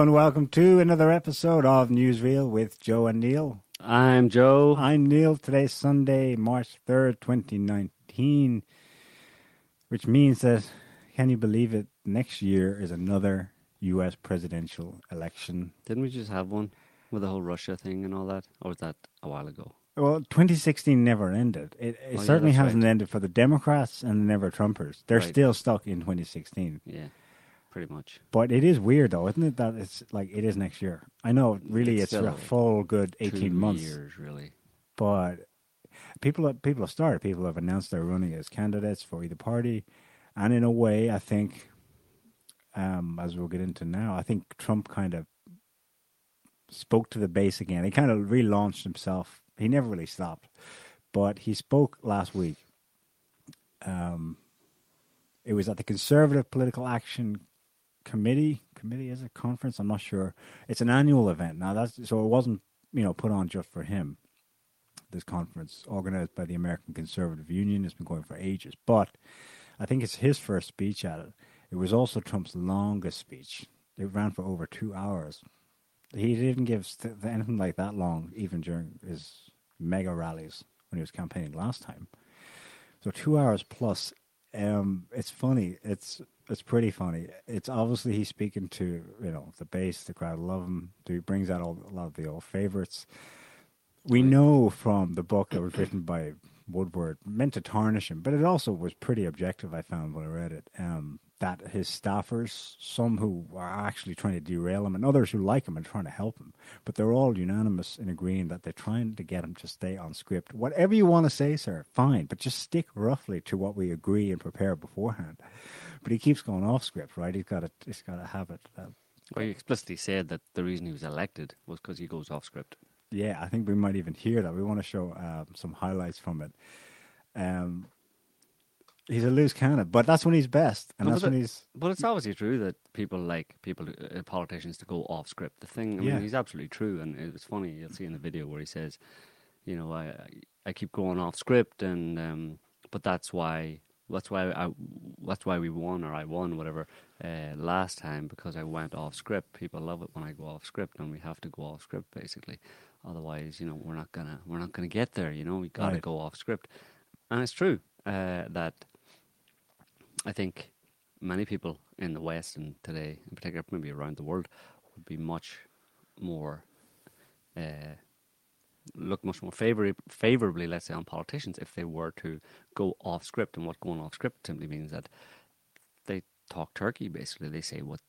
Hello and welcome to another episode of NewsReal with Joe and Neil. I'm Joe. I'm Neil. Today's Sunday, March 3rd, 2019, which means that, can you believe it, next year is another US presidential election. Didn't we just have one with the whole Russia thing and all that? Or was that a while ago? Well, 2016 never ended. It, it Oh, certainly that's hasn't right. ended for the Democrats and the Never Trumpers. They're Right. still stuck in 2016. Yeah, pretty much. But it is weird, though, isn't it? That it's like it is next year. I know, really, It's it's, a full good 18 Two months. years, really. but people have, people have started. People have announced they're running as candidates for either party, and in a way, I think, um, as we'll get into now, I think Trump kind of spoke to the base again. He kind of relaunched himself. He never really stopped, but he spoke last week. Um, it was at the Conservative Political Action Committee. Committee is a conference. I'm not sure. It's an annual event now. That's so it wasn't you know put on just for him this conference organized by the American Conservative Union. It's been going for ages, but I think it's his first speech at it. It was also Trump's longest speech. It ran for over two hours. He didn't give st- anything like that long, even during his mega rallies when he was campaigning last time. So two hours plus. Um, it's funny. It's it's pretty funny. It's obviously he's speaking to you know the base. The crowd love him. He brings out all, a lot of the old favorites we know from the book that was written by Woodward, meant to tarnish him, but it also was pretty objective. I found when I read it um, that his staffers, some who are actually trying to derail him, and others who like him and trying to help him, but they're all unanimous in agreeing that they're trying to get him to stay on script. Whatever you want to say, sir, fine, but just stick roughly to what we agree and prepare beforehand. But he keeps going off script, right? He's got a he's got a habit. it. Uh, Well, he explicitly said that the reason he was elected was because he goes off script. Yeah, I think we might even hear that. We want to show um, some highlights from it. Um, he's a loose cannon, but that's when he's best, and No, that's but when he's But it's obviously true that people like people, uh, politicians, to go off script. The thing, I Yeah. mean, he's absolutely true, and it's funny. You'll see in the video where he says, you know, I I, I keep going off script, and um, but that's why that's why I that's why we won or I won whatever uh, last time because I went off script. People love it when I go off script, and we have to go off script basically. Otherwise, you know, we're not gonna we're not gonna get there. You know, we got to Right. go off script, and it's true uh, that I think many people in the West and today, in particular, maybe around the world, would be much more uh, look much more favor- favorably, let's say, on politicians if they were to go off script. And what going off script simply means that they talk turkey. Basically, they say what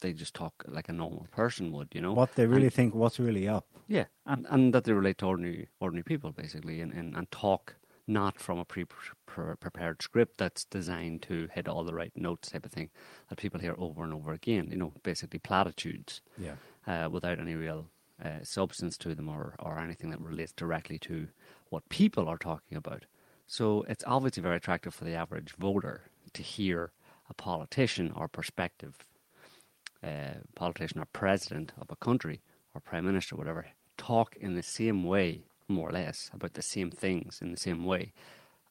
they just talk like a normal person would. You know what they really And- think, what's really up. yeah, and, and that they relate to ordinary ordinary people basically, and, and, and talk not from a pre pre- prepared script that's designed to hit all the right notes type of thing that people hear over and over again. You know, basically platitudes Yeah, uh, without any real uh, substance to them or, or anything that relates directly to what people are talking about. So it's obviously very attractive for the average voter to hear a politician or perspective uh, politician or president of a country or prime minister, whatever, talk in the same way, more or less, about the same things in the same way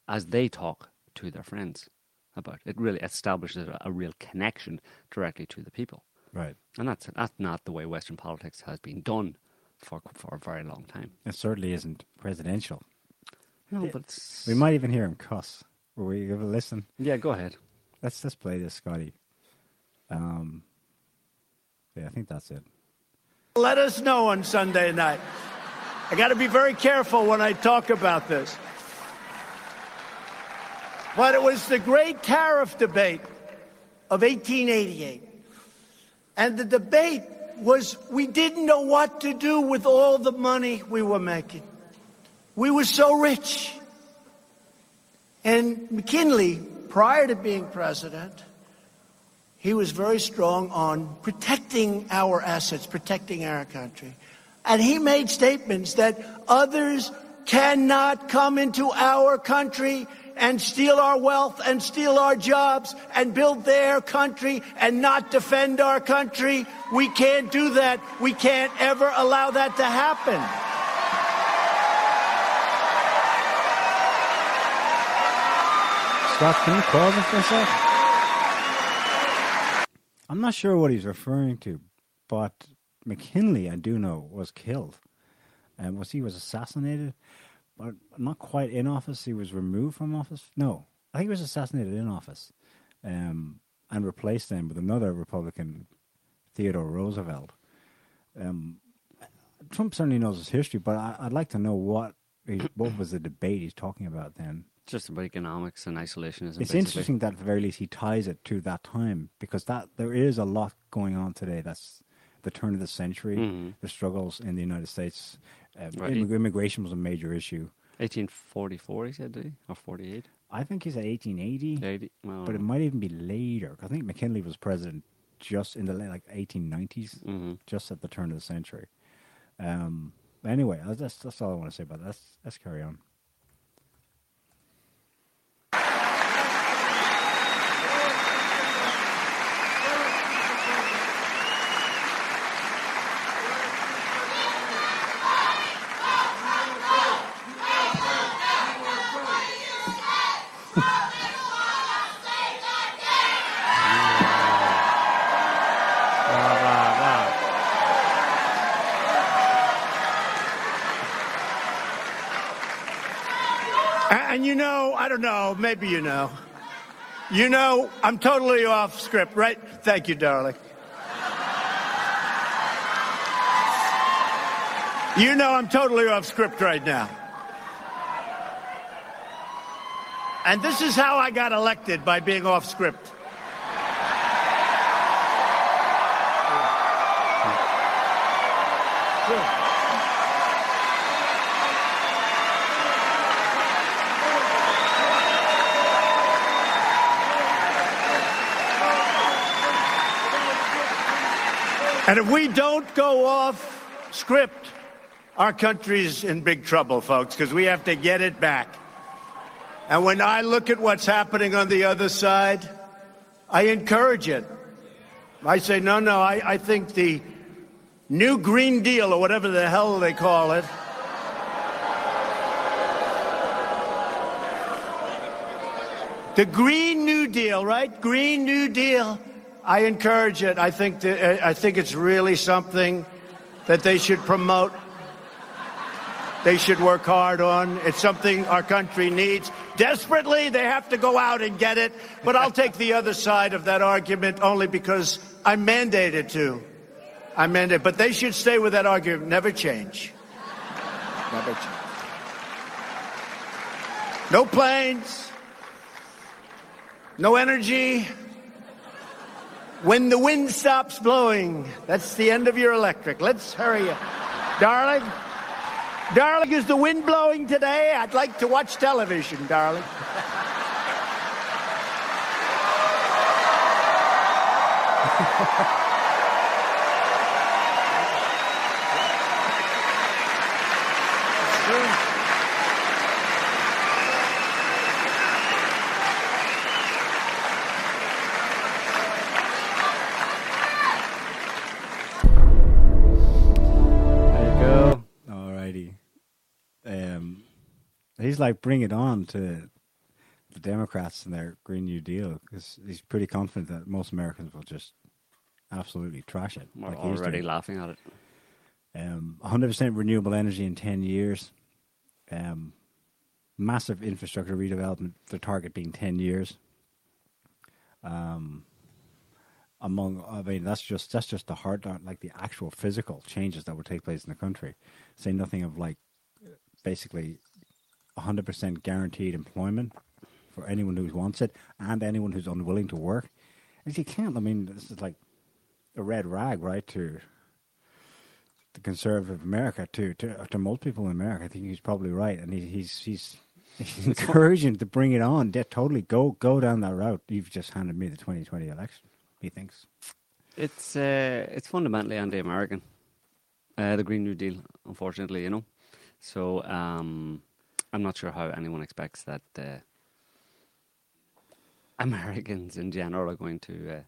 as they talk to their friends about. It really establishes a, a real connection directly to the people. Right. And that's that's not the way Western politics has been done for for a very long time. It certainly isn't presidential. No, Yeah. but it's, We might even hear him cuss. Will we give a listen? yeah, go ahead. Let's let's play this, Scotty. Um, yeah, I think that's it. Let us know on Sunday night. I got to be very careful when I talk about this. But it was the great tariff debate of 1888. And the debate was we didn't know what to do with all the money we were making. We were so rich. And McKinley, prior to being president, he was very strong on protecting our assets, protecting our country. And he made statements that others cannot come into our country and steal our wealth and steal our jobs and build their country and not defend our country. We can't do that. We can't ever allow that to happen. It for a sec? I'm not sure what he's referring to, but McKinley, I do know, was killed. And was he was assassinated, not quite in office. He was removed from office. No, I think he was assassinated in office, um, and replaced then with another Republican, Theodore Roosevelt. Um, Trump certainly knows his history, but I, would like to know what he, what was the debate he's talking about then. Just about economics and isolationism. It's basically. interesting that at the very least he ties it to that time because that there is a lot going on today. That's the turn of the century, mm-hmm. the struggles in the United States. Uh, right. Immigration was a major issue. 1844, he said, did he? Or 48? I think he said 1880. 80, well, but it might even be later. I think McKinley was president just in the late, like 1890s, mm-hmm. just at the turn of the century. Um, anyway, that's, that's all I want to say about that. Let's, let's carry on. Don't know. Maybe you know. You know, I'm totally off script, right? Thank you, darling. You know, I'm totally off script right now. And this is how I got elected by being off script. And if we don't go off script, our country's in big trouble, folks, because we have to get it back. And when I look at what's happening on the other side, I encourage it. I say, no, no, I, I think the new Green Deal, or whatever the hell they call it, the Green New Deal, right? Green New Deal I encourage it. I think that, uh, I think it's really something that they should promote. They should work hard on. It's something our country needs desperately. They have to go out and get it. But I'll take the other side of that argument only because I'm mandated to. I'm mandated. But they should stay with that argument. Never change. Never change. No planes. No energy. When the wind stops blowing, that's the end of your electric. Let's hurry up. darling, darling, is the wind blowing today? I'd like to watch television, darling. he's like, bring it on to the Democrats and their Green New Deal because he's pretty confident that most Americans will just absolutely trash it. We're like already laughing at it. Um, 100% renewable energy in 10 years. Um, massive infrastructure redevelopment, the target being 10 years. Um, among, I mean, that's just that's just the hard, like the actual physical changes that would take place in the country. Say nothing of like basically 100% guaranteed employment for anyone who wants it and anyone who's unwilling to work. If you can't, I mean, this is like a red rag, right, to the conservative America, to, to, to most people in America. I think he's probably right. And he, he's, he's, he's encouraging to bring it on. Yeah, totally go, go down that route. You've just handed me the 2020 election, he thinks. It's, uh, it's fundamentally anti American, uh, the Green New Deal, unfortunately, you know. So, um, I'm not sure how anyone expects that uh, Americans in general are going to uh,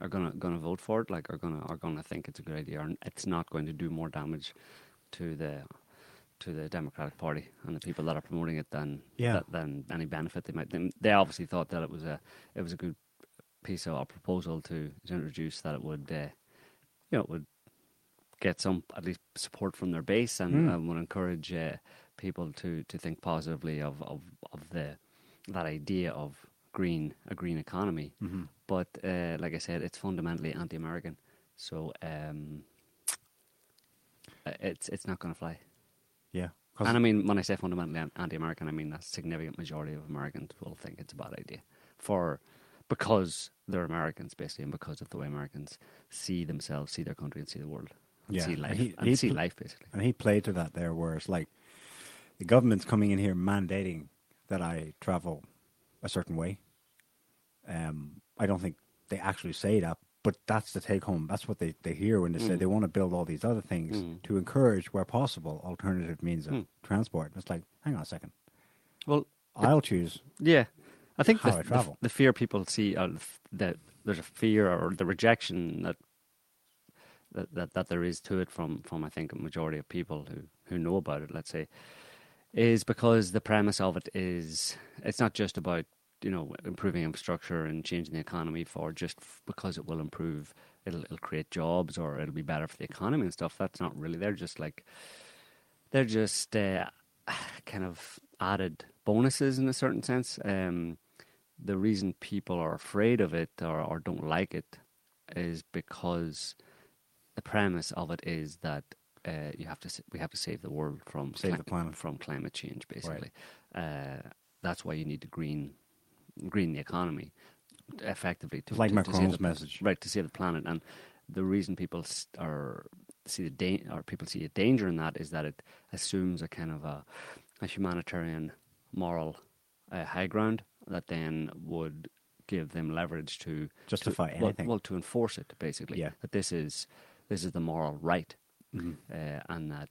are gonna gonna vote for it. Like are gonna are gonna think it's a good idea, and it's not going to do more damage to the to the Democratic Party and the people that are promoting it than yeah. that, than any benefit they might. They, they obviously thought that it was a it was a good piece of a proposal to, to introduce that it would uh, you know, would get some at least support from their base and, Mm. would encourage uh, people to, to think positively of, of, of the that idea of green a green economy. Mhm. But uh, like I said, it's fundamentally anti-American, so um, uh, it's it's not going to fly. Yeah. And I mean, when I say fundamentally anti-American, I mean a significant majority of Americans will think it's a bad idea for because they're Americans, basically, and because of the way Americans see themselves, see their country, and see the world, and Yeah, see and he- and he see pl- life, basically. And he played to that there, where it's like the government's coming in here mandating that I travel a certain way. Um, I don't think they actually say that, but that's the take home. That's what they, they hear when they say Mm. they want to build all these other things Mm. to encourage, where possible, alternative means of Mm. transport. It's like, hang on a second, Well, I'll choose. Yeah, I think How the, I the, travel. the fear people see uh, f- that there's a fear or the rejection that, that that that there is to it from from I think a majority of people who who know about it. Let's say, is because the premise of it is it's not just about you know improving infrastructure and changing the economy for just because it will improve it'll it'll create jobs or it'll be better for the economy and stuff. That's not really. They're just like they're just uh, kind of added bonuses in a certain sense. Um, the reason people are afraid of it or, or don't like it is because the premise of it is that uh, you have to we have to save the world from Save the planet. from climate change. Basically, uh, that's why you need to green green the economy effectively to like to, to Macron's the- message. right to save the planet. And the reason people are see the da- or people see a danger in that is that it assumes a kind of a, a humanitarian moral uh, high ground that then would give them leverage to Justify to, well- anything. Well, to enforce it basically. Yeah. That this is this is the moral right, Mhm. uh, and that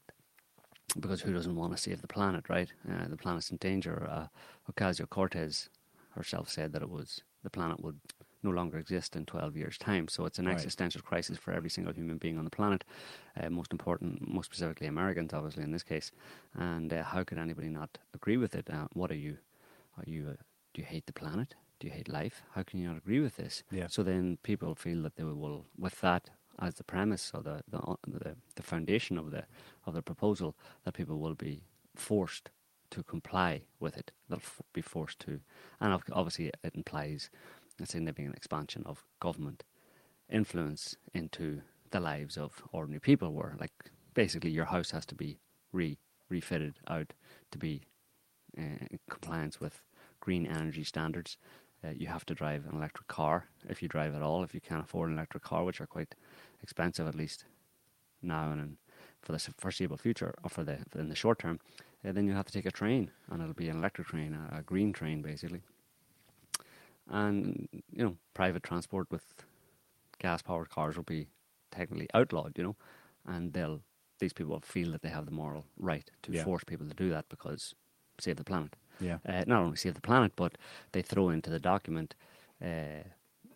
because who doesn't want to save the planet, right? Uh, the planet's in danger. Uh, Ocasio Cortez herself said that it was the planet would no longer exist in 12 years' time. So it's an Right. existential crisis for every single human being on the planet. Uh, most important, most specifically Americans, obviously in this case. And uh, how could anybody not agree with it? Uh, what are you? Are you? Uh, do you hate the planet? Do you hate life? How can you not agree with this? Yeah. So then people feel that they will, with that as the premise or the the, the, foundation of the of the proposal, that people will be forced to comply with it. They'll f- be forced to, and obviously it implies a significant expansion of government influence into the lives of ordinary people. Where like basically your house has to be re refitted out to be uh, in compliance with green energy standards. Uh, you have to drive an electric car if you drive at all. If you can't afford an electric car, which are quite expensive at least now and in, for the foreseeable future, or for the in the short term, uh, then you have to take a train, and it'll be an electric train, a, a green train, basically. And you know, private transport with gas-powered cars will be technically outlawed. You know, and they'll these people feel that they have the moral right to Yeah. force people to do that because save the planet Yeah. uh, not only save the planet, but they throw into the document uh,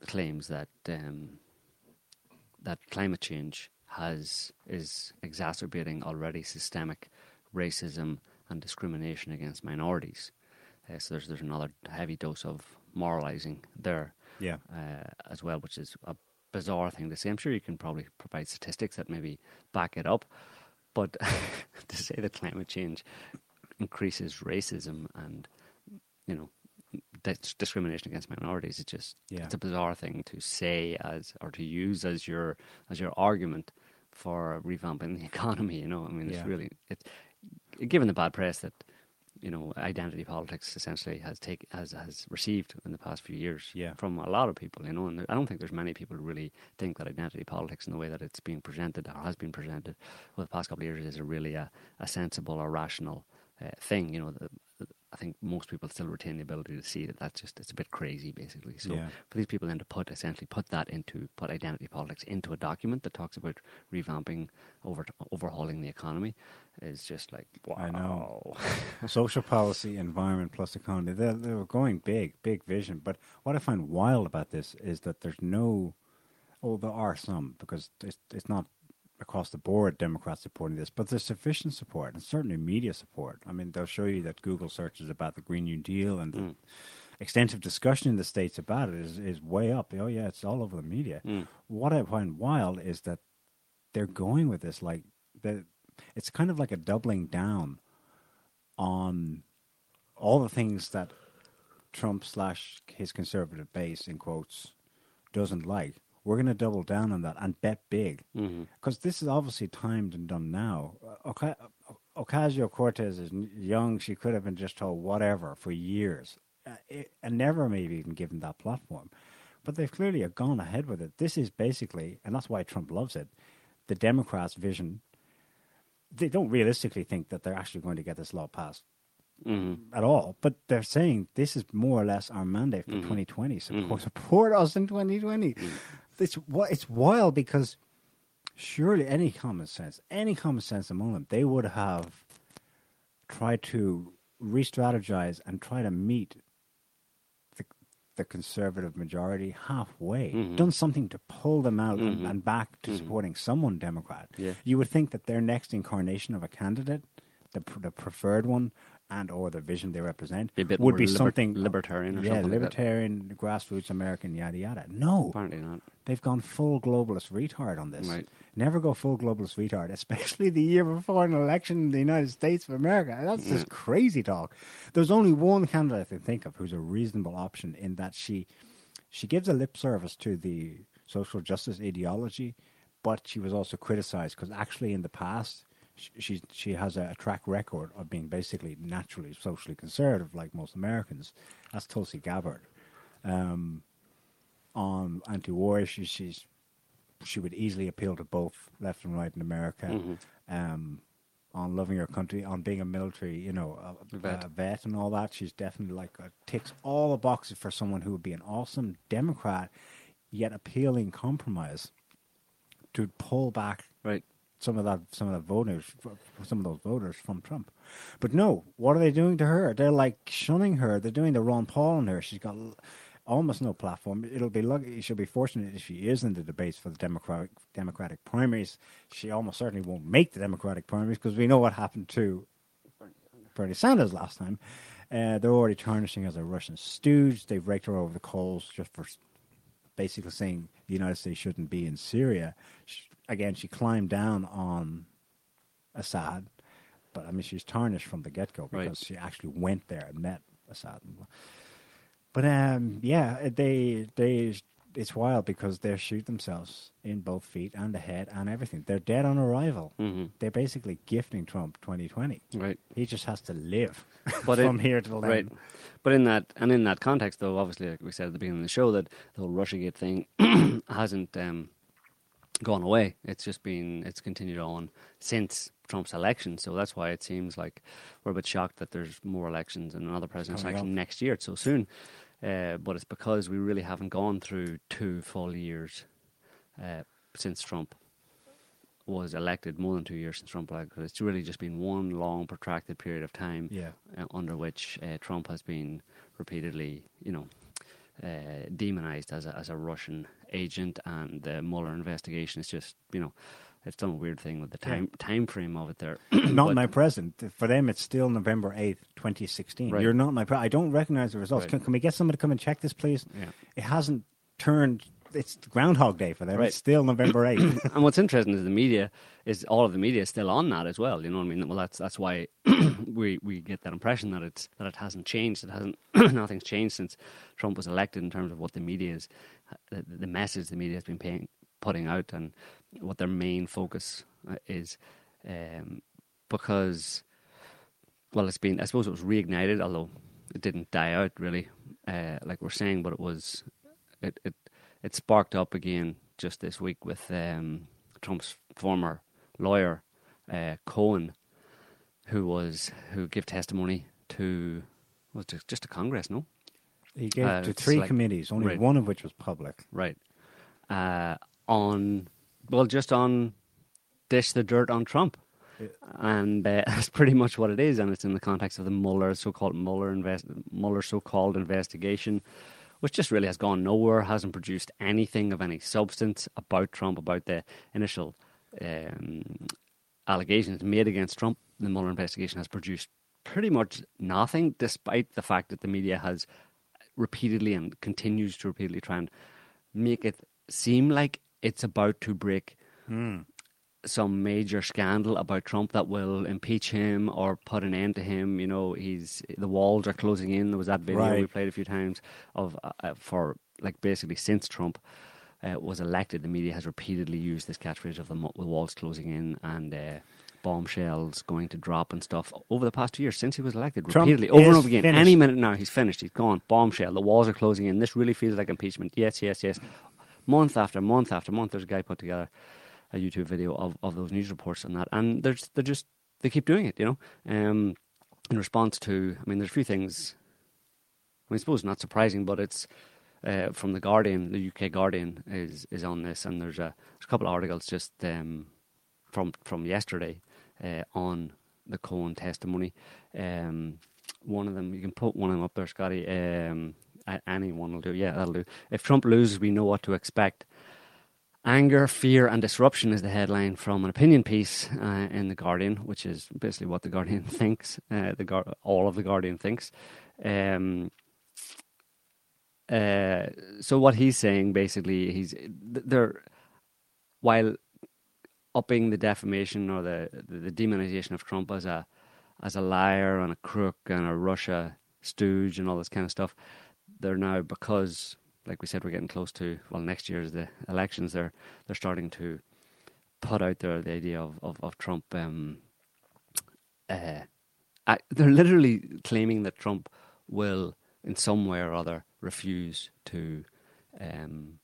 claims that um, that climate change has is exacerbating already systemic racism and discrimination against minorities. Uh, so there's there's another heavy dose of moralizing there Yeah. uh, as well, which is a bizarre thing to say. I'm sure you can probably provide statistics that maybe back it up, but to say that climate change increases racism and you know dis- discrimination against minorities It's just Yeah. it's a bizarre thing to say as or to use as your as your argument for revamping the economy. You know, I mean, it's Yeah. really it given the bad press that you know identity politics essentially has take has has received in the past few years Yeah. from a lot of people. You know, and I don't think there's many people who really think that identity politics in the way that it's being presented or has been presented over the past couple of years is a really a, a sensible or rational uh, thing. You know, the, the, I think most people still retain the ability to see that that's just it's a bit crazy, basically. So Yeah. for these people then to put essentially put that into put identity politics into a document that talks about revamping, over overhauling the economy, is just like wow. I know. Social policy, environment plus economy. They're, they're going big, big vision. But what I find wild about this is that there's no, oh, there are some because it's, it's not across the board Democrats supporting this, but there's sufficient support and certainly media support. I mean, they'll show you that Google searches about the Green New Deal and the Mm. extensive discussion in the States about it is, is way up. Oh, yeah, it's all over the media. Mm. What I find wild is that they're going with this. Like the, it's kind of like a doubling down on all the things that Trump slash his conservative base in quotes doesn't like. We're going to double down on that and bet big mm-hmm. because this is obviously timed and done now. Oca- Ocasio Cortez is young; she could have been just told whatever for years, uh, it, and never maybe even given that platform. But they've clearly gone ahead with it. This is basically, and that's why Trump loves it, the Democrats' vision. They don't realistically think that they're actually going to get this law passed mm-hmm. at all. But they're saying this is more or less our mandate for mm-hmm. 2020. Support, support us in 2020. It's wi- it's wild because surely any common sense, any common sense among them, they would have tried to re-strategize and try to meet the the conservative majority halfway, mm-hmm. done something to pull them out and, mm-hmm. and back to mm-hmm. supporting someone Democrat. Yeah. You would think that their next incarnation of a candidate, the the preferred one, and or the vision they represent, Be a bit would be liber- something libertarian or yeah, something like that. libertarian, grassroots American, yada yada. No, Apparently not. they've gone full globalist retard on this. Right. Never go full globalist retard, especially the year before an election in the United States of America. That's just crazy talk. There's only one candidate I can think of who's a reasonable option in that she she gives a lip service to the social justice ideology, but she was also criticized because actually in the past she she, has a, track record of being basically naturally socially conservative, like most Americans. That's Tulsi Gabbard. Um, on anti-war issues, she's she would easily appeal to both left and right in America. Um, on loving your country, on being a military, you know, a, Vet. a vet and all that, she's definitely like uh, ticks all the boxes for someone who would be an awesome Democrat, yet appealing compromise to pull back Right. Some of that some of the voters some of those voters from Trump. But no, what are they doing to her? They're like shunning her. They're doing the Ron Paul on her. She's got almost no platform. It'll be lucky she'll be fortunate if she is in the debates for the Democratic Democratic primaries. She almost certainly won't make the Democratic primaries because we know what happened to Bernie Sanders last time. Uh, they're already tarnishing as a Russian stooge. They've raked her over the coals just for basically saying the United States shouldn't be in Syria. Again, she climbed down on Assad, but I mean, she's tarnished from the get go Right. because she actually went there and met Assad. But um, yeah, they they it's wild because they shoot themselves in both feet and the head and everything. They're dead on arrival. Mhm. They're basically gifting Trump 2020. Right. He just has to live But from it- here till then. Right. But in that and in that context, though, obviously, like we said at the beginning of the show, that the whole RussiaGate thing hasn't um, gone away. It's just been it's continued on since Trump's election. So that's why it seems like we're a bit shocked that there's more elections and another president's Coming election up. next year. It's so soon. Uh, but it's because we really haven't gone through two full years uh, since Trump was elected, more than two years since Trump elected. It's really just been one long, protracted period of time Yeah. uh, under which uh, Trump has been repeatedly, you know, uh, demonized as a, as a Russian agent, and the Mueller investigation is just, you know, it's done a weird thing with the Yeah. time time frame of it there. not But- my present For them, it's still November 8th, 2016. Right. You're not my. I don't recognize the results. Right. Can, can we get somebody to come and check this, please? Yeah. It hasn't turned, it's Groundhog Day for them. Right. It's still November 8th. and what's interesting is the media is all of the media is still on that as well. You know what I mean? Well, that's that's why we we get that impression that it's that it hasn't changed. It hasn't nothing's changed since Trump was elected in terms of what the media is, the, the message the media has been paying, putting out, and what their main focus uh, is, um, because well, it's been I suppose it was reignited, although it didn't die out really, uh, like we're saying, but it was it it it sparked up again just this week with um, Trump's former lawyer uh, Cohen, who was who gave testimony to was it just a Congress, no? He gave Uh, to three like- committees, only right. one of which was public. Right. Uh, on well, just on dish the dirt on Trump. And uh, that's pretty much what it is, and it's in the context of the Mueller, so-called Mueller invest, Mueller so-called investigation, which just really has gone nowhere, hasn't produced anything of any substance about Trump, about the initial um, allegations made against Trump. The Mueller investigation has produced pretty much nothing, despite the fact that the media has repeatedly and continues to repeatedly try and make it seem like it's about to break some major scandal about Trump that will impeach him or put an end to him. You know, he's the walls are closing in. There was that video Right. we played a few times of uh, uh, for like basically since Trump uh, was elected, the media has repeatedly used this catchphrase of the, the walls closing in and. Uh, Bombshells going to drop and stuff over the past two years since he was elected Trump repeatedly over and over again. finished. Any minute now, he's finished. He's gone. Bombshell. The walls are closing in. This really feels like impeachment. Yes, yes, yes. Month after month after month, there's a guy put together a YouTube video of, of those news reports and that, and they're they're just they keep doing it. You know, um, in response to, I mean, there's a few things. I mean, I suppose not surprising, but it's uh, from the Guardian. The UK Guardian is is on this, and there's a there's a couple of articles just um, from from yesterday uh, on the Cohen testimony. Um, one of them, you can put one of them up there, Scotty. Um, a- any one will do. Yeah, that'll do. If Trump loses, we know what to expect. Anger, fear, and disruption is the headline from an opinion piece uh, in the Guardian, which is basically what the Guardian thinks. Uh, the Gar- all of the Guardian thinks. Um, uh, so what he's saying basically, he's they're while upping the defamation or the, the the demonization of Trump as a as a liar and a crook and a Russia stooge and all this kind of stuff, they're now because, like we said, we're getting close to well next year's the elections. They're they're starting to put out there the idea of of, of Trump. Um, uh, I, they're literally claiming that Trump will, in some way or other, refuse to um,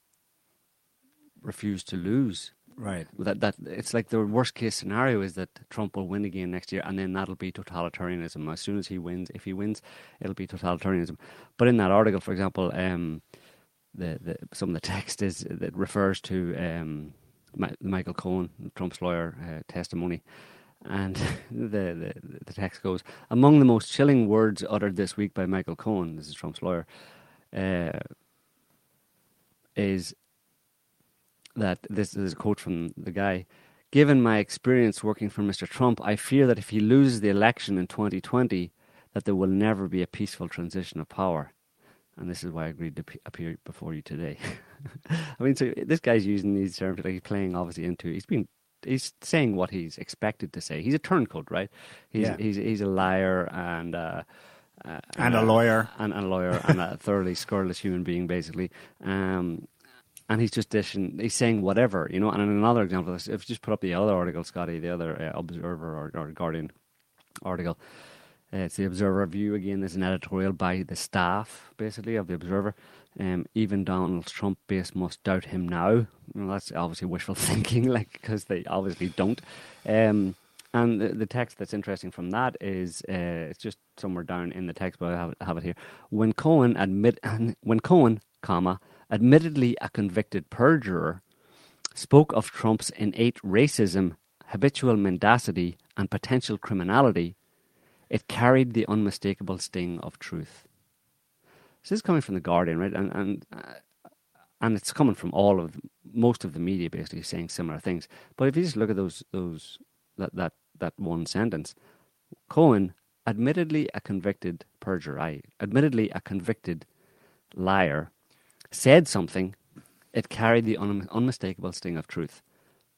refuse to lose Right. that that it's like the worst case scenario is that Trump will win again next year, and then that'll be totalitarianism. As soon as he wins, if he wins, it'll be totalitarianism. But in that article, for example, um, the, the some of the text is that refers to um, Mi- Michael Cohen, Trump's lawyer, uh, testimony. And the, the the text goes among the most chilling words uttered this week by Michael Cohen, this is Trump's lawyer, uh, is that this is a quote from the guy. Given my experience working for Mr. Trump, I fear that if he loses the election in 2020, that there will never be a peaceful transition of power. And this is why I agreed to appear before you today. I mean, so this guy's using these terms like he's playing obviously into. He's been he's saying what he's expected to say. He's a turncoat, right? He's Yeah. he's he's a liar and. Uh, uh, And a lawyer. and, and a lawyer and a thoroughly scurrilous human being, basically. Um, and he's just dishing, he's saying whatever, you know. And another example, is if you just put up the other article, Scotty, the other uh, Observer or, or Guardian article, uh, it's the Observer View again. There's an editorial by the staff, basically, of the Observer. Um, even Donald Trump base must doubt him now. Well, that's obviously wishful thinking, like because they obviously don't. Um, and the, the text that's interesting from that is uh, it's just somewhere down in the text, but I have, have it here. When Cohen admit when Cohen, comma, admittedly a convicted perjurer, spoke of Trump's innate racism, habitual mendacity, and potential criminality, it carried the unmistakable sting of truth. So this is coming from the Guardian, right? And and uh, and it's coming from all of most of the media basically saying similar things. But if you just look at those those that that that one sentence, Cohen, admittedly a convicted perjurer, I admittedly a convicted liar, said something, it carried the un- unmistakable sting of truth.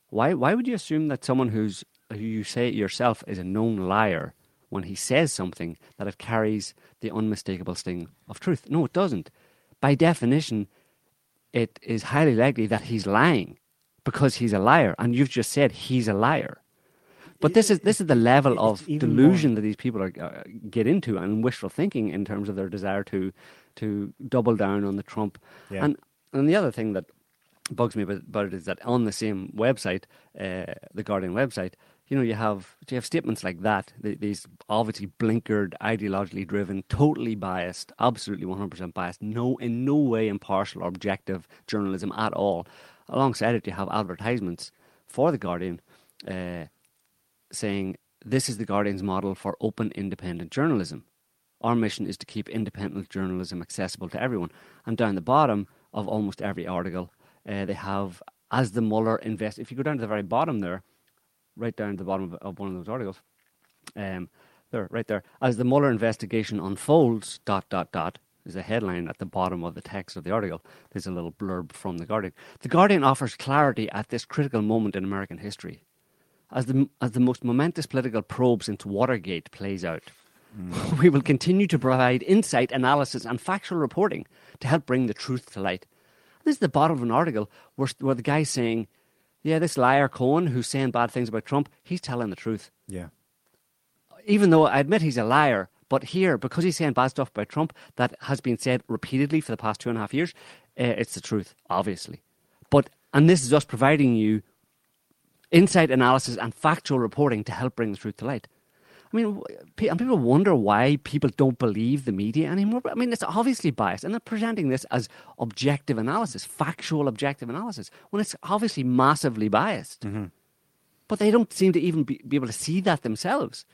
Why why would you assume that someone who's who you say yourself is a known liar when he says something that it carries the unmistakable sting of truth? No, it doesn't. By definition, it is highly likely that he's lying because he's a liar, and you've just said he's a liar. But this is this is the level of delusion that these people are uh, get into and wishful thinking in terms of their desire to to double down on the Trump. Yeah. And and the other thing that bugs me about, about it is that on the same website, uh, the Guardian website, you know, you have you have statements like that. These obviously blinkered, ideologically driven, totally biased, absolutely one hundred percent biased, no in no way impartial or objective journalism at all. Alongside it, you have advertisements for the Guardian. Uh, saying this is the Guardian's model for open, independent journalism. Our mission is to keep independent journalism accessible to everyone. And down the bottom of almost every article, uh, they have as the Mueller invest. If you go down to the very bottom there, right down to the bottom of, of one of those articles, um, there, right there, as the Mueller investigation unfolds, dot dot dot. Is a headline at the bottom of the text of the article. There's a little blurb from the Guardian. The Guardian offers clarity at this critical moment in American history. as the as the most momentous political probes into Watergate plays out. We will continue to provide insight, analysis, and factual reporting to help bring the truth to light. This is the bottom of an article where, where the guy's saying, "Yeah, this liar Cohen, who's saying bad things about Trump, he's telling the truth." Yeah. even though I admit he's a liar, but here, because he's saying bad stuff about Trump that has been said repeatedly for the past two and a half years, uh, it's the truth, obviously. But, and this is us providing you insight analysis and factual reporting to help bring the truth to light. I mean, and people wonder why people don't believe the media anymore. But I mean, it's obviously biased, and they're presenting this as objective analysis, factual objective analysis, when it's obviously massively biased but they don't seem to even be, be able to see that themselves.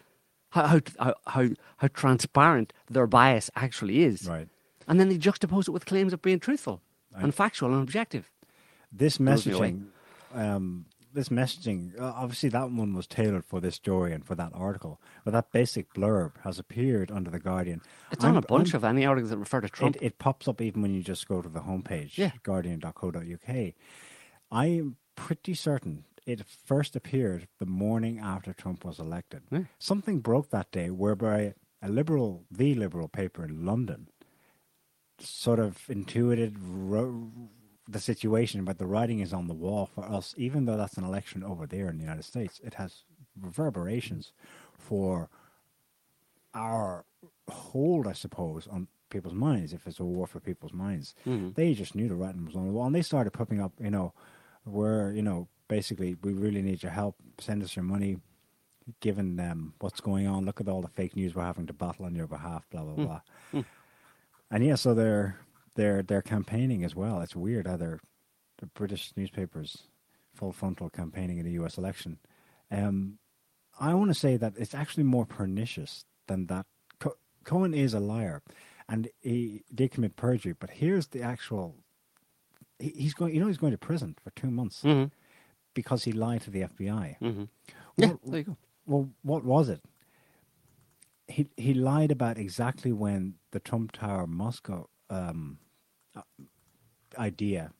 How, how how how transparent their bias actually is, Right. And then they juxtapose it with claims of being truthful and factual and objective. This Blows me away. messaging, um, this messaging, uh, obviously that one was tailored for this story and for that article, but that basic blurb has appeared under the Guardian. It's on I'm- a bunch I'm- of any articles that refer to Trump. It, it pops up even when you just go to the homepage, Yeah. guardian.co.uk. I am pretty certain it first appeared the morning after Trump was elected. Yeah. Something broke that day whereby a liberal, the liberal paper in London, sort of intuited ro- the situation, but the writing is on the wall for us, even though that's an election over there in the United States. It has reverberations for our hold, I suppose, on people's minds. If it's a war for people's minds, Mm-hmm. they just knew the writing was on the wall, and they started popping up. You know, where you know basically we really need your help. Send us your money. Given them what's going on, look at all the fake news we're having to battle on your behalf. Blah blah blah. And yeah, so they're they're they're campaigning as well. It's weird how the British newspapers full frontal campaigning in the U.S. election. Um, I want to say that it's actually more pernicious than that. Co- Cohen is a liar, and he did commit perjury. But here's the actual: he, he's going. You know, he's going to prison for two months Mhm. because he lied to the FBI. Mhm. Yeah, there you go. Well, what was it? He he lied about exactly when the Trump Tower Moscow um, idea.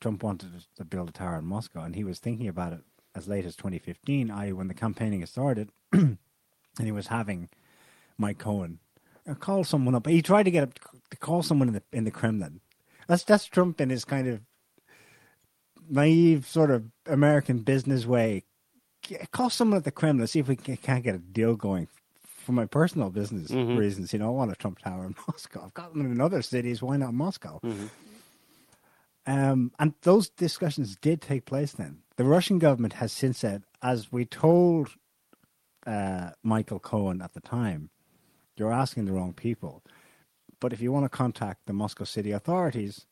Trump wanted to build a tower in Moscow, and he was thinking about it as late as 2015, i.e., when the campaigning started, and he was having Mike Cohen uh, call someone up. He tried to get up to call someone in the in the Kremlin. That's that's Trump in his kind of naive sort of American business way. Call someone at the Kremlin, see if we can, can't get a deal going for my personal business reasons. You know, I want a Trump Tower in Moscow. I've got them in other cities. Why not Moscow? Um, and those discussions did take place then. The Russian government has since said, as we told uh, Michael Cohen at the time, you're asking the wrong people. But if you want to contact the Moscow city authorities,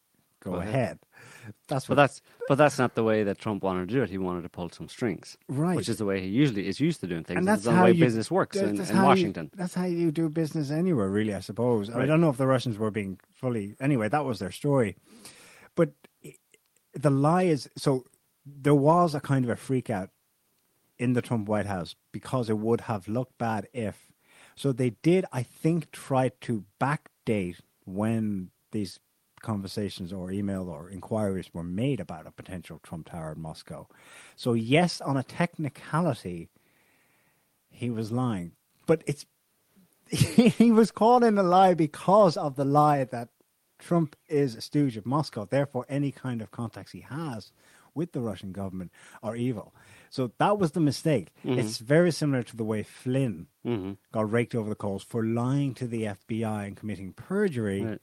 go, Go ahead. ahead. That's But what that's but that's not the way that Trump wanted to do it. He wanted to pull some strings, Right. Which is the way he usually is used to doing things. and This that's is the way you, business works in, that's in how you- Washington. that's how you do business anywhere, really. I suppose. I don't know if the Russians were being fully. Anyway, that was their story. But the lie is so. There was a kind of a freak out in the Trump White House because it would have looked bad if. So they did, I think, try to backdate when these conversations or email or inquiries were made about a potential Trump Tower in Moscow. So yes, on a technicality, he was lying, but it's he was caught in a lie because of the lie that Trump is a stooge of Moscow. Therefore, any kind of contacts he has with the Russian government are evil. So that was the mistake. It's very similar to the way Flynn hmm got raked over the coals for lying to the FBI and committing perjury Right.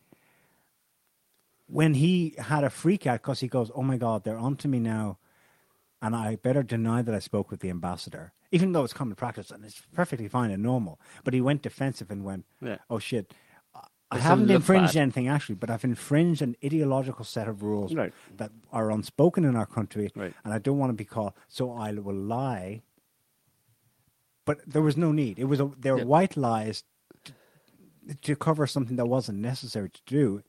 When he had a freak out because he goes, "Oh my God, they're onto me now, and I better deny that I spoke with the ambassador, even though it's common practice and it's perfectly fine and normal." But he went defensive and went, Yeah. "Oh shit." I- haven't infringed bad. anything actually, but I've infringed an ideological set of rules Right. that are unspoken in our country, Right. and I don't want to be caught. So I will lie. But there was no need. It was a, they were Yeah. white lies to, to cover something that wasn't necessary to do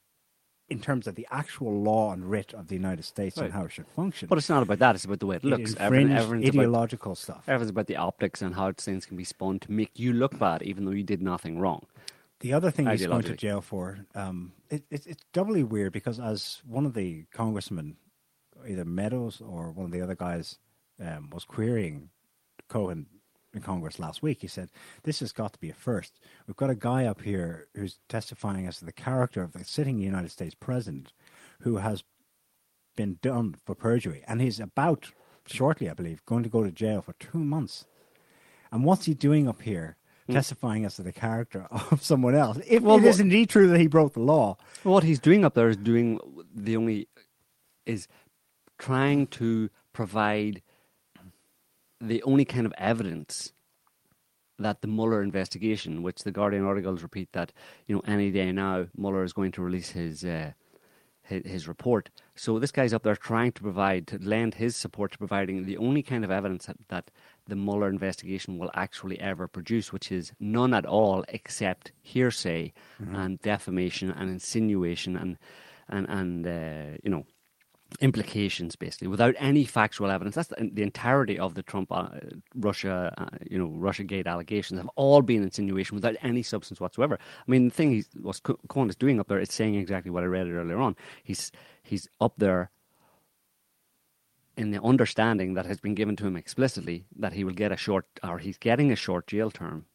in terms of the actual law and writ of the United States Right. and how it should function. But it's not about that. It's about the way it It looks. Everything, infringed everything's about, ideological stuff. everything's about the optics and how things can be spun to make you look bad, even though you did nothing wrong. The other thing he's going to jail for, um, it, it, it's doubly weird because as one of the congressmen, either Meadows or one of the other guys, um, was querying Cohen in Congress last week. He said, This has got to be a first. We've got a guy up here who's testifying as to the character of the sitting United States president who has been done for perjury. And he's about, shortly, I believe, going to go to jail for two months. And what's he doing up here? Hmm. Testifying as to the character of someone else. If Well, it is indeed true that he broke the law, What he's doing up there is doing the only is trying to provide the only kind of evidence that the Mueller investigation, which the Guardian articles repeat that you know any day now Mueller is going to release his uh, his, his report. So this guy's up there trying to provide to lend his support to providing the only kind of evidence that, that the Mueller investigation will actually ever produce, which is none at all except hearsay and defamation and insinuation and and and uh, you know implications basically without any factual evidence. That's the, the entirety of the trump uh, russia uh, you know russia gate allegations have all been insinuation without any substance whatsoever. I mean the thing he's what Co- cohen is doing up there is saying exactly what i read earlier on. He's he's up there in the understanding that has been given to him explicitly that he will get a short or he's getting a short jail term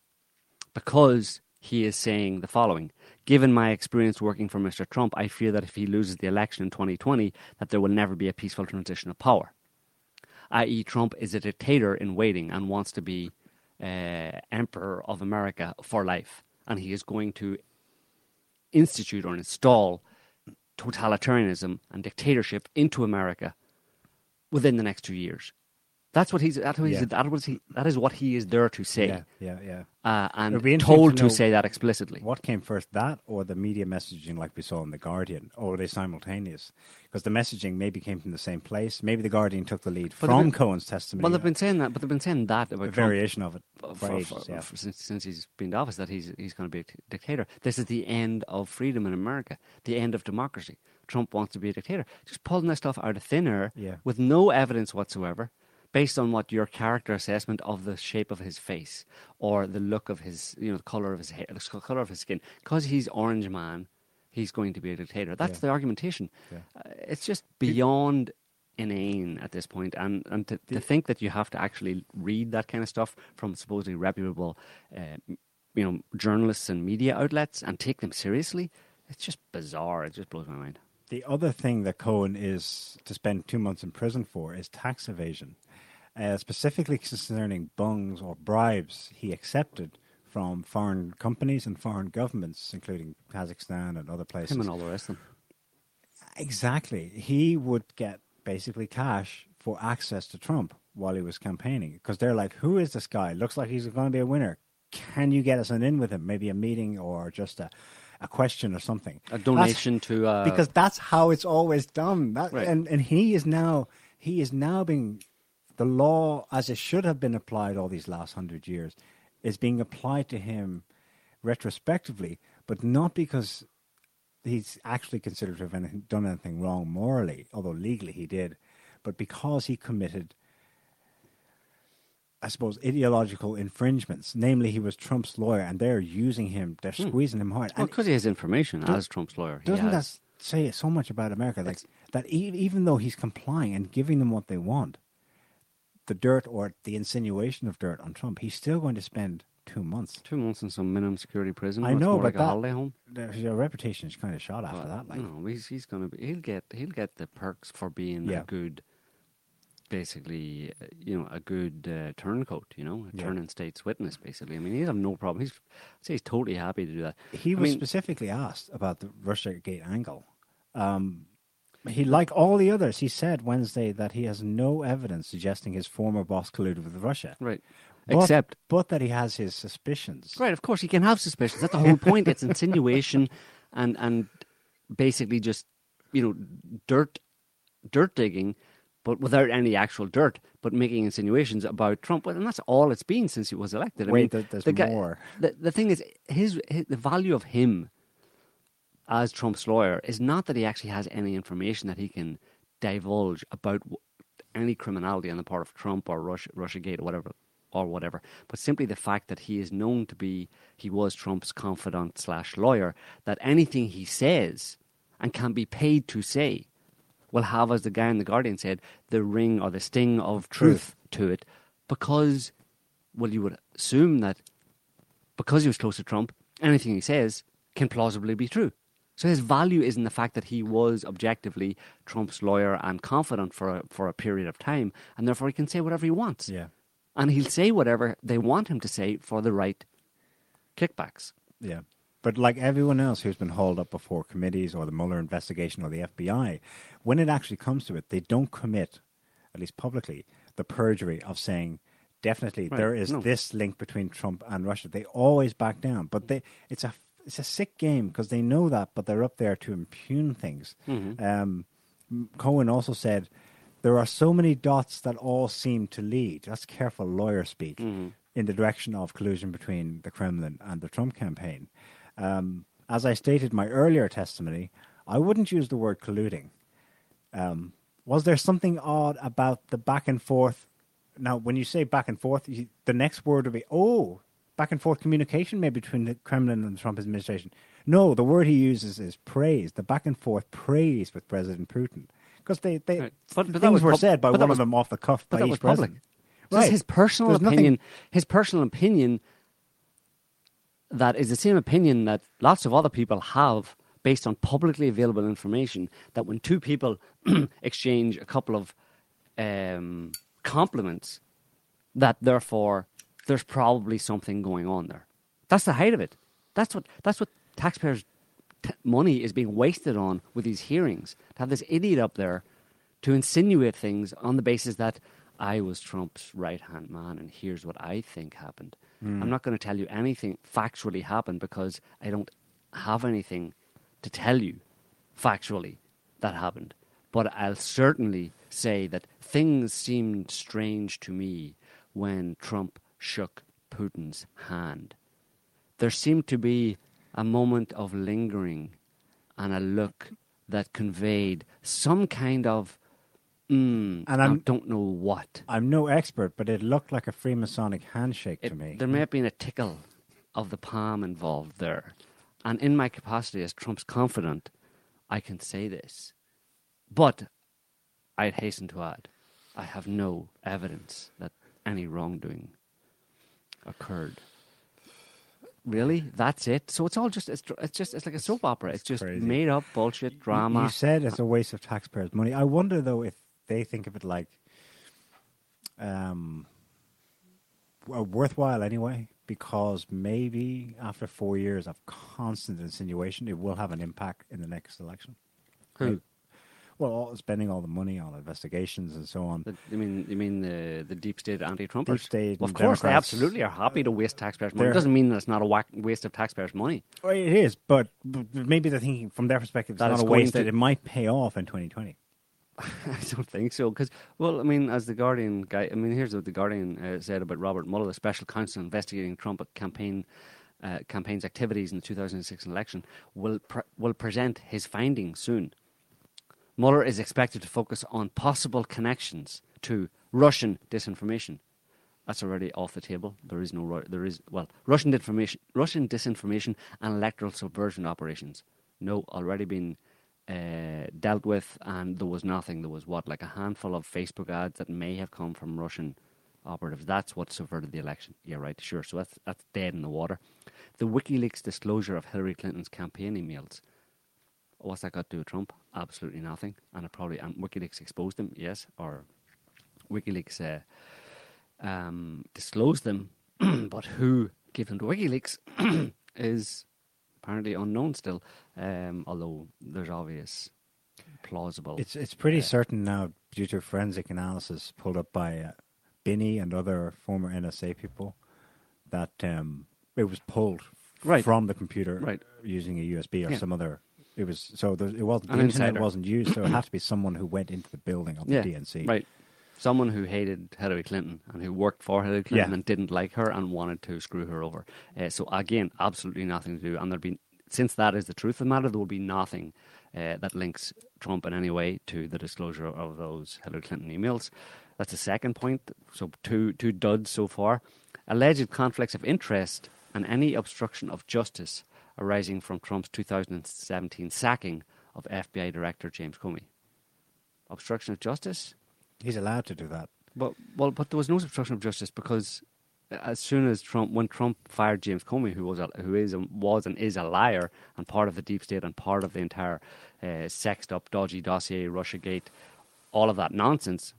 because he is saying the following given my experience working for mr trump i fear that if he loses the election in 2020 that there will never be a peaceful transition of power. I.e trump is a dictator in waiting and wants to be uh, emperor of america for life. And he is going to institute or install totalitarianism and dictatorship into america within the next two years that's what he's that's what he's Yeah. that was he that is what he is there to say yeah, yeah, yeah. uh, and told to to, say that explicitly. What came first, that or the media messaging like we saw in The Guardian? Or were they simultaneous? Because the messaging maybe came from the same place. Maybe The Guardian took the lead But from been- Cohen's testimony. Well, they've been saying that, but they've been saying that a about Trump variation of it for, ages, for- yeah. for- since, since he's been in office that he's he's going to be a dictator. This is the end of freedom in America, the end of democracy. Trump wants to be a dictator. Just pulling that stuff out of thin air Yeah. with no evidence whatsoever, based on what your character assessment of the shape of his face or the look of his, you know, the color of his hair, the color of his skin. Because he's orange man, he's going to be a dictator. That's Yeah. the argumentation. Yeah. Uh, it's just beyond inane at this point and and to, to think that you have to actually read that kind of stuff from supposedly reputable uh, you know journalists and media outlets and take them seriously it's just bizarre it just blows my mind The other thing that Cohen is to spend two months in prison for is tax evasion, uh, specifically concerning bungs or bribes he accepted from foreign companies and foreign governments, including Kazakhstan and other places. him and all the rest of them Exactly. He would get basically cash for access to Trump while he was campaigning because they're like, who is this guy? Looks like he's going to be a winner. Can you get us an in with him? Maybe a meeting or just a, a question or something. a That's- donation to uh, because that's how it's always done. That, Right. and, and he is now he is now being the law as it should have been applied all these last hundred years is being applied to him retrospectively, but not because he's actually considered to have anything, done anything wrong morally, although legally he did, but because he committed, I suppose, ideological infringements. Namely, he was Trump's lawyer, and they're using him, they're hmm. squeezing him hard. well because he has information as Trump's lawyer doesn't that say so much about America? Like that, e- even though he's complying and giving them what they want, the dirt or the insinuation of dirt on Trump, he's still going to spend two months. two months in some minimum security prison I know, but like a that- holiday home your reputation is kind of shot after Well, that. Like, no, he's he's gonna be. He'll get he'll get the perks for being Yeah. a good, basically, uh, you know, a good uh, turncoat. You know, a Yeah. turn in state's witness. Basically, I mean, he'll have no problem. He's I'd say he's totally happy to do that. he I was mean, specifically asked about the Russia Gate angle. Um, he, like all the others, he said Wednesday that he has no evidence suggesting his former boss colluded with Russia. right, But- except but that he has his suspicions. right. Of course, he can have suspicions. That's the whole point. It's insinuation, and and basically just you know dirt dirt digging. But without any actual dirt, but making insinuations about Trump, and that's all it's been since he was elected. I Wait, mean, there's the guy- more. the, the thing is, his, his the value of him as Trump's lawyer is not that he actually has any information that he can divulge about any criminality on the part of Trump or Russia, Russiagate or whatever, or whatever, but simply the fact that he is known to be, he was Trump's confidant slash lawyer, that anything he says and can be paid to say will have, as the guy in The Guardian said, the ring or the sting of hmm. truth to it because well, you would assume that because he was close to Trump, anything he says can plausibly be true. So his value is in the fact that he was objectively Trump's lawyer and confidant for a, for a period of time, and therefore he can say whatever he wants. Yeah. And he'll say whatever they want him to say for the right kickbacks. Yeah. But like everyone else who's been hauled up before committees or the Mueller investigation or the FBI, when it actually comes to it, they don't commit, at least publicly, the perjury of saying definitely Right, there is no. this link between Trump and Russia. They always back down, but they it's a it's a sick game because they know that, but they're up there to impugn things. Mm-hmm. Um, Cohen also said there are so many dots that all seem to lead. That's careful lawyer speak Mm-hmm. in the direction of collusion between the Kremlin and the Trump campaign. Um, as I stated in my earlier testimony, I wouldn't use the word colluding. Um, was there something odd about the back and forth? Now, when you say back and forth, you, the next word would be, oh, back and forth communication maybe between the Kremlin and the Trump administration. No, the word he uses is praise, the back and forth praise with President Putin. Because they, they Right. But- but things were pub- said by one was- of them off the cuff by each was public. president. This is his personal There's nothing- opinion. His personal opinion that is the same opinion that lots of other people have based on publicly available information. That when two people exchange a couple of um, compliments, that therefore there's probably something going on there. That's the height of it. That's what that's what taxpayers' t- money is being wasted on with these hearings. To have this idiot up there to insinuate things on the basis that I was Trump's right hand man and here's what I think happened. Hmm. I'm not going to tell you anything factually happened because I don't have anything to tell you factually that happened. But I'll certainly say that things seemed strange to me when Trump shook Putin's hand. There seemed to be a moment of lingering and a look that conveyed some kind of, mm, And I I'm- don't know what. I'm no expert, but it looked like a Freemasonic handshake It- to me. There may have been a tickle of the palm involved there. And in my capacity as Trump's confidant, I can say this. But I'd hasten to add, I have no evidence that any wrongdoing occurred. Really? That's it? So it's all just, it's, it's just, it's like a soap opera. It's just crazy. made up bullshit drama. You said it's a waste of taxpayers' money. I wonder though if they think of it like um, worthwhile anyway, because maybe after four years of constant insinuation, it will have an impact in the next election. Who? Well, all, spending all the money on investigations and so on. The, you mean you mean the the deep state anti-Trumpers? Deep state Well, of course, they absolutely are happy to waste taxpayers' money. It doesn't mean that it's not a whack, waste of taxpayers' money. Well, it is, but, but maybe they're thinking from their perspective, it's That not it's a waste to- that it might pay off in 2020. I don't think so. Because, well, I mean, as the Guardian guy, I mean, here's what the Guardian uh, said about Robert Mueller, the special counsel investigating Trump campaign uh, campaign's activities in the 2006 election, will pre- will present his findings soon. Mueller is expected to focus on possible connections to Russian disinformation. That's already off the table. There is no. There is well, Russian disinformation, Russian disinformation, and electoral subversion operations. No, already been uh, dealt with, and there was nothing. There was what, like a handful of Facebook ads that may have come from Russian operatives. That's what subverted the election. Yeah, right, sure. So that's that's dead in the water. The WikiLeaks disclosure of Hillary Clinton's campaign emails. What's that got to do with Trump? Absolutely nothing. And it probably and WikiLeaks exposed them, yes, or WikiLeaks uh, um, disclosed them, but who gave them to WikiLeaks is apparently unknown still. Um, although there's obvious plausible. It's it's pretty Yeah. certain now, due to forensic analysis pulled up by uh, Binney and other former NSA people, that um, it was pulled Right. from the computer Right. using a USB or Yeah. some other. It was so there, it wasn't An the internet insider. wasn't used, so it had to be someone who went into the building of the yeah, DNC. right. Someone who hated Hillary Clinton and who worked for Hillary Clinton Yeah. and didn't like her and wanted to screw her over. Uh, so again, absolutely nothing to do. And there'd be since that is the truth of the matter, there will be nothing uh, that links Trump in any way to the disclosure of those Hillary Clinton emails. That's the second point. So two two duds so far. Alleged conflicts of interest and any obstruction of justice arising from Trump's 2017 sacking of FBI Director James Comey. Obstruction of justice? He's allowed to do that. But well, but there was no obstruction of justice because as soon as Trump, when Trump fired James Comey, who was a, who is a, was and is a liar and part of the deep state and part of the entire uh, sexed up, dodgy dossier, RussiaGate, all of that nonsense,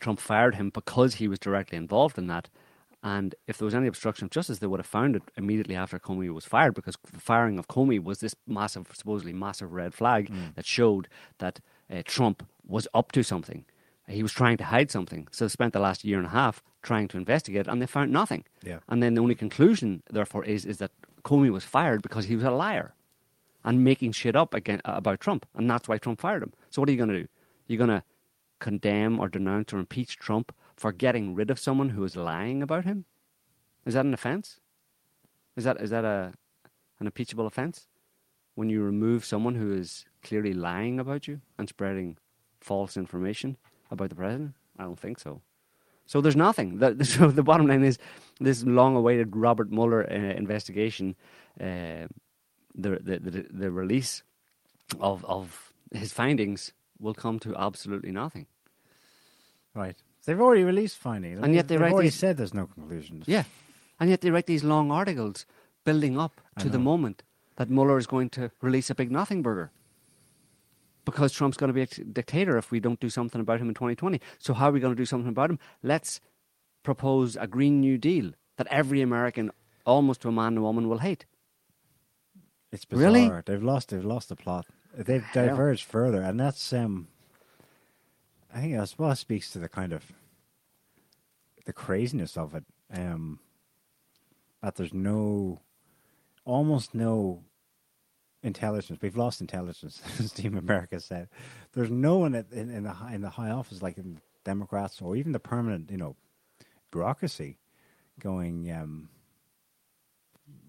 Trump fired him because he was directly involved in that. And if there was any obstruction of justice, they would have found it immediately after Comey was fired because the firing of Comey was this massive, supposedly massive red flag Mm. that showed that uh, Trump was up to something. He was trying to hide something. So they spent the last year and a half trying to investigate and they found nothing. Yeah. And then the only conclusion, therefore, is, is that Comey was fired because he was a liar and making shit up again about Trump. And that's why Trump fired him. So what are you going to do? You're going to condemn or denounce or impeach Trump for getting rid of someone who is lying about him? Is that an offense? Is that is that a an impeachable offense when you remove someone who is clearly lying about you and spreading false information about the president? I don't think so. So there's nothing. The, so the bottom line is this long-awaited Robert Mueller uh, investigation, uh, the, the the the release of of his findings will come to absolutely nothing. Right. They've already released findings. And yet they They've write already these- said there's no conclusions. Yeah. And yet they write these long articles building up to the moment that Mueller is going to release a big nothing burger. Because Trump's going to be a dictator if we don't do something about him in 2020. So, how are we going to do something about him? Let's propose a Green New Deal that every American, almost to a man and woman, will hate. It's bizarre. Really? They've lost. They've lost the plot. They've diverged further, and that's. um I think as well speaks to the kind of the craziness of it. Um That there's no, almost no intelligence. We've lost intelligence, as Team America said. There's no one in, in the high, in the high office, like in Democrats or even the permanent, you know, bureaucracy, going. Um,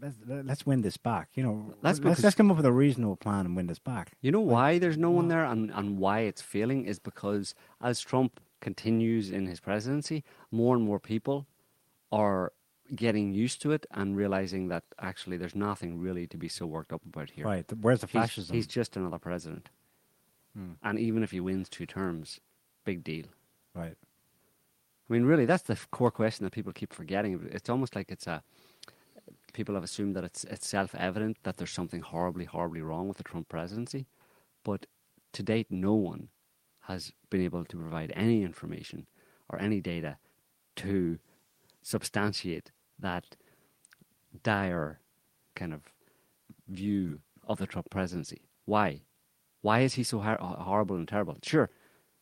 let's, let's win this back. You know, let's, because- let's come up with a reasonable plan and win this back. You know why there's no one there and, and why it's failing is because as Trump continues in his presidency, more and more people are getting used to it and realizing that actually there's nothing really to be so worked up about here. Right. Where's the fascism? he's just another president. Hmm. And even if he wins two terms, big deal. right. I mean, really, that's the core question that people keep forgetting. It's almost like it's a. People have assumed that it's it's self evident that there's something horribly, horribly wrong with the Trump presidency, but to date, no one has been able to provide any information or any data to substantiate that dire kind of view of the Trump presidency. Why? Why is he so hor- horrible and terrible? Sure,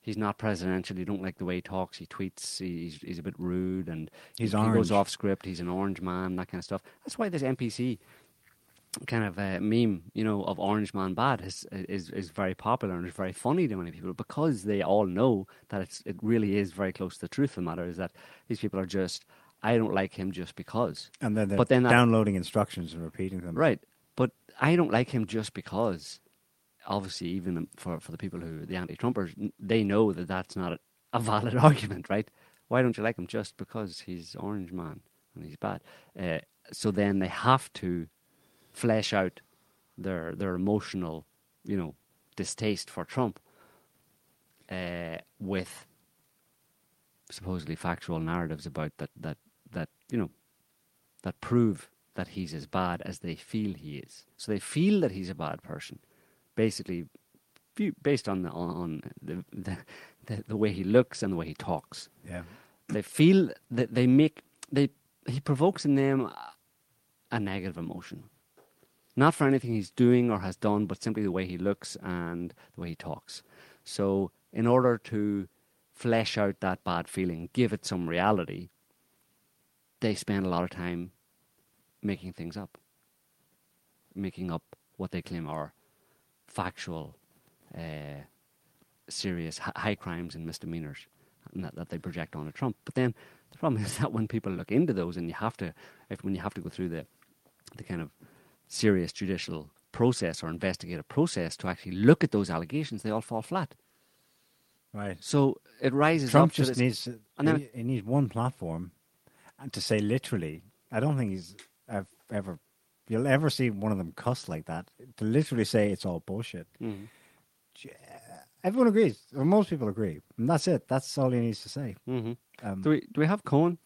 he's not presidential. You don't like the way he talks. He tweets. He's he's a bit rude and He's he, he goes off script. He's an orange man. That kind of stuff. That's why this NPC kind of uh, meme, you know, of Orange Man Bad is, is is very popular and is very funny to many people because they all know that it's it really is very close to the truth of the matter. Is that these people are just I don't like him just because. And then they're But then that- downloading instructions and repeating them. Right. But I don't like him just because. Obviously, even for, for the people who, are the anti Trumpers, they know that that's not a, a valid argument, right? Why don't you like him just because he's Orange Man and he's bad? Uh, so then they have to flesh out their their emotional, you know, distaste for Trump uh, with supposedly factual narratives about that that that you know that prove that he's as bad as they feel he is. So they feel that he's a bad person, basically, based on the, on the, the the the way he looks and the way he talks. Yeah. They feel that they make they he provokes in them a, a negative emotion, not for anything he's doing or has done, but simply the way he looks and the way he talks. So in order to flesh out that bad feeling, give it some reality, they spend a lot of time making things up, making up what they claim are factual, uh, serious high crimes and misdemeanors that, that they project onto Trump. But then the problem is that when people look into those, and you have to, if when you have to go through the the kind of serious judicial process or investigative process to actually look at those allegations, they all fall flat. Right. So it rises Trump up just needs and then- he, he needs one platform, and to say literally, I don't think he's ev- ever you'll ever see one of them cuss like that. To literally say it's all bullshit. Mhm. Everyone agrees, or most people agree, and that's it. That's all he needs to say. Mhm. Um, Do we do we have Cohen?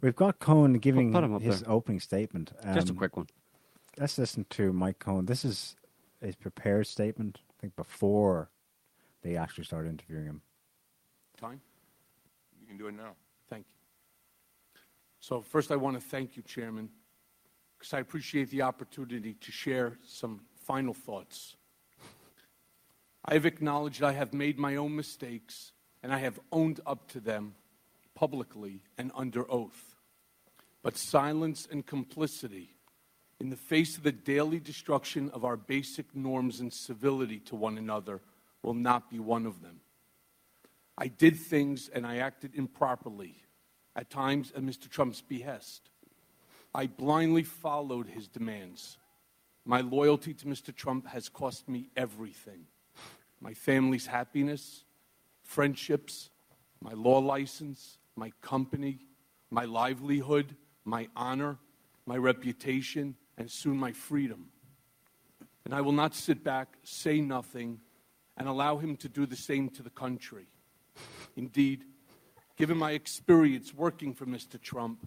We've got Cohen giving put him his there. opening statement. Just a Um, quick one. Let's listen to Mike Cohen. This is his prepared statement, I think, before they actually started interviewing him. Time? You can do it now. Thank you. So first, I want to thank you, Chairman, because I appreciate the opportunity to share some final thoughts. I have acknowledged I have made my own mistakes, and I have owned up to them publicly and under oath. But silence and complicity in the face of the daily destruction of our basic norms and civility to one another will not be one of them. I did things and I acted improperly, at times at Mr. Trump's behest. I blindly followed his demands. My loyalty to Mr. Trump has cost me everything my family's happiness, friendships, my law license, my company, my livelihood, my honor, my reputation, and soon my freedom. And I will not sit back, say nothing, and allow him to do the same to the country. Indeed, given my experience working for Mr. Trump,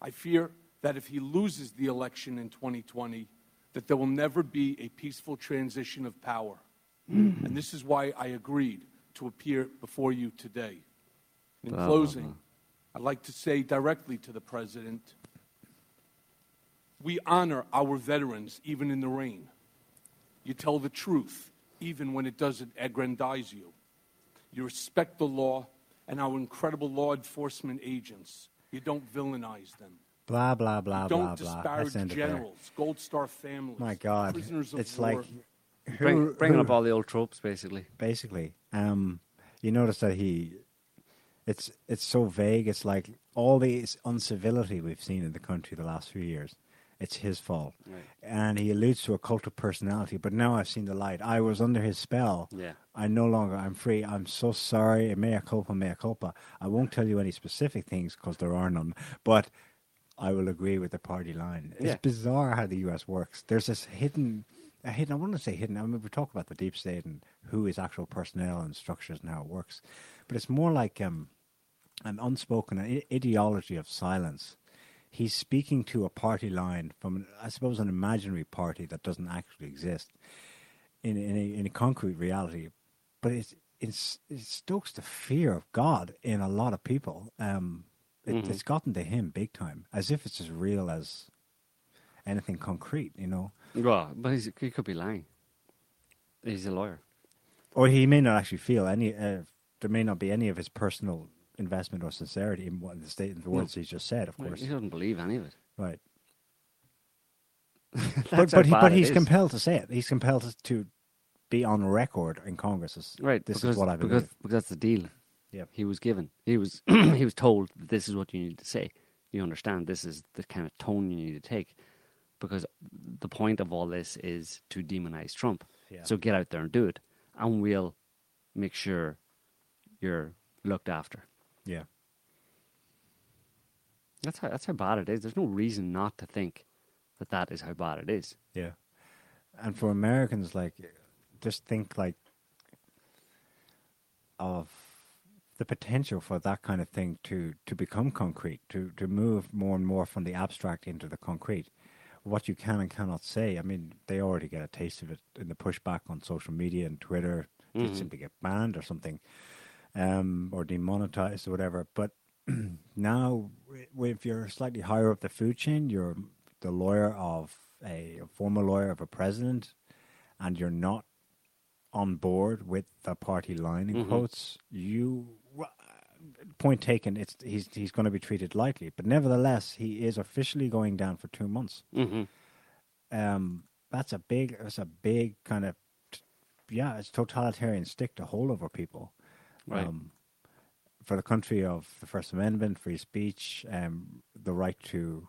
I fear that if he loses the election in 2020, that there will never be a peaceful transition of power. Mm-hmm. And this is why I agreed to appear before you today. In blah, closing, I'd like to say directly to the President, we honor our veterans even in the rain. You tell the truth even when it doesn't aggrandize you. You respect the law and our incredible law enforcement agents. You don't villainize them. Blah blah blah blah don't blah. disparage Let's end it there. generals, Gold Star families, My God, prisoners of it's war. like Bring, bringing who- up all the old tropes, basically. basically. Um, you notice that he, it's it's so vague. It's like all the uncivility we've seen in the country the last few years. It's his fault, Right. and he alludes to a cult of personality. But now I've seen the light. I was under his spell. Yeah. I no longer. I'm free. I'm so sorry. Mea culpa, mea culpa. I won't tell you any specific things because there are none. But I will agree with the party line. It's Yeah. bizarre how the U.S. works. There's this hidden, a hidden. I want to say hidden. I mean, we talk about the deep state and who is actual personnel and structures and how it works, but it's more like um, an unspoken i- ideology of silence. He's speaking to a party line from, I suppose, an imaginary party that doesn't actually exist in in a, in a concrete reality, but it's, it's it stokes the fear of God in a lot of people. Um, it, Mhm. It's gotten to him big time, as if it's as real as anything concrete, you know. Well, but he's, he could be lying. He's a lawyer. Or he may not actually feel any. Uh, there may not be any of his personal investment or sincerity in what the state the words he's just said. Of course, He doesn't believe any of it. right. But but, he, but he's compelled to say it. He's compelled to, to be on record in Congress. As, Right, This because, is what I believe. because because that's the deal. Yep. He was given. He was he was told that this is what you need to say. You understand? This is the kind of tone you need to take, because the point of all this is to demonize Trump. Yeah. So get out there and do it, and we'll make sure you're looked after. yeah. That's how that's how bad it is. There's no reason not to think that that is how bad it is. Yeah. And for Americans, like, just think like of the potential for that kind of thing to, to become concrete, to, to move more and more from the abstract into the concrete. What you can and cannot say. I mean, they already get a taste of it in the pushback on social media and Twitter. They Mhm. simply get banned or something, um, or demonetized or whatever. But now, if you're slightly higher up the food chain, you're the lawyer of a, a former lawyer of a president, and you're not on board with the party line in Mhm. quotes, you point taken. It's he's he's going to be treated lightly, but nevertheless, he is officially going down for two months. Mm-hmm. Um, that's a big, that's a big kind of, yeah, it's totalitarian stick to hold over people. Right. Um, for the country of the First Amendment, free speech, um, the right to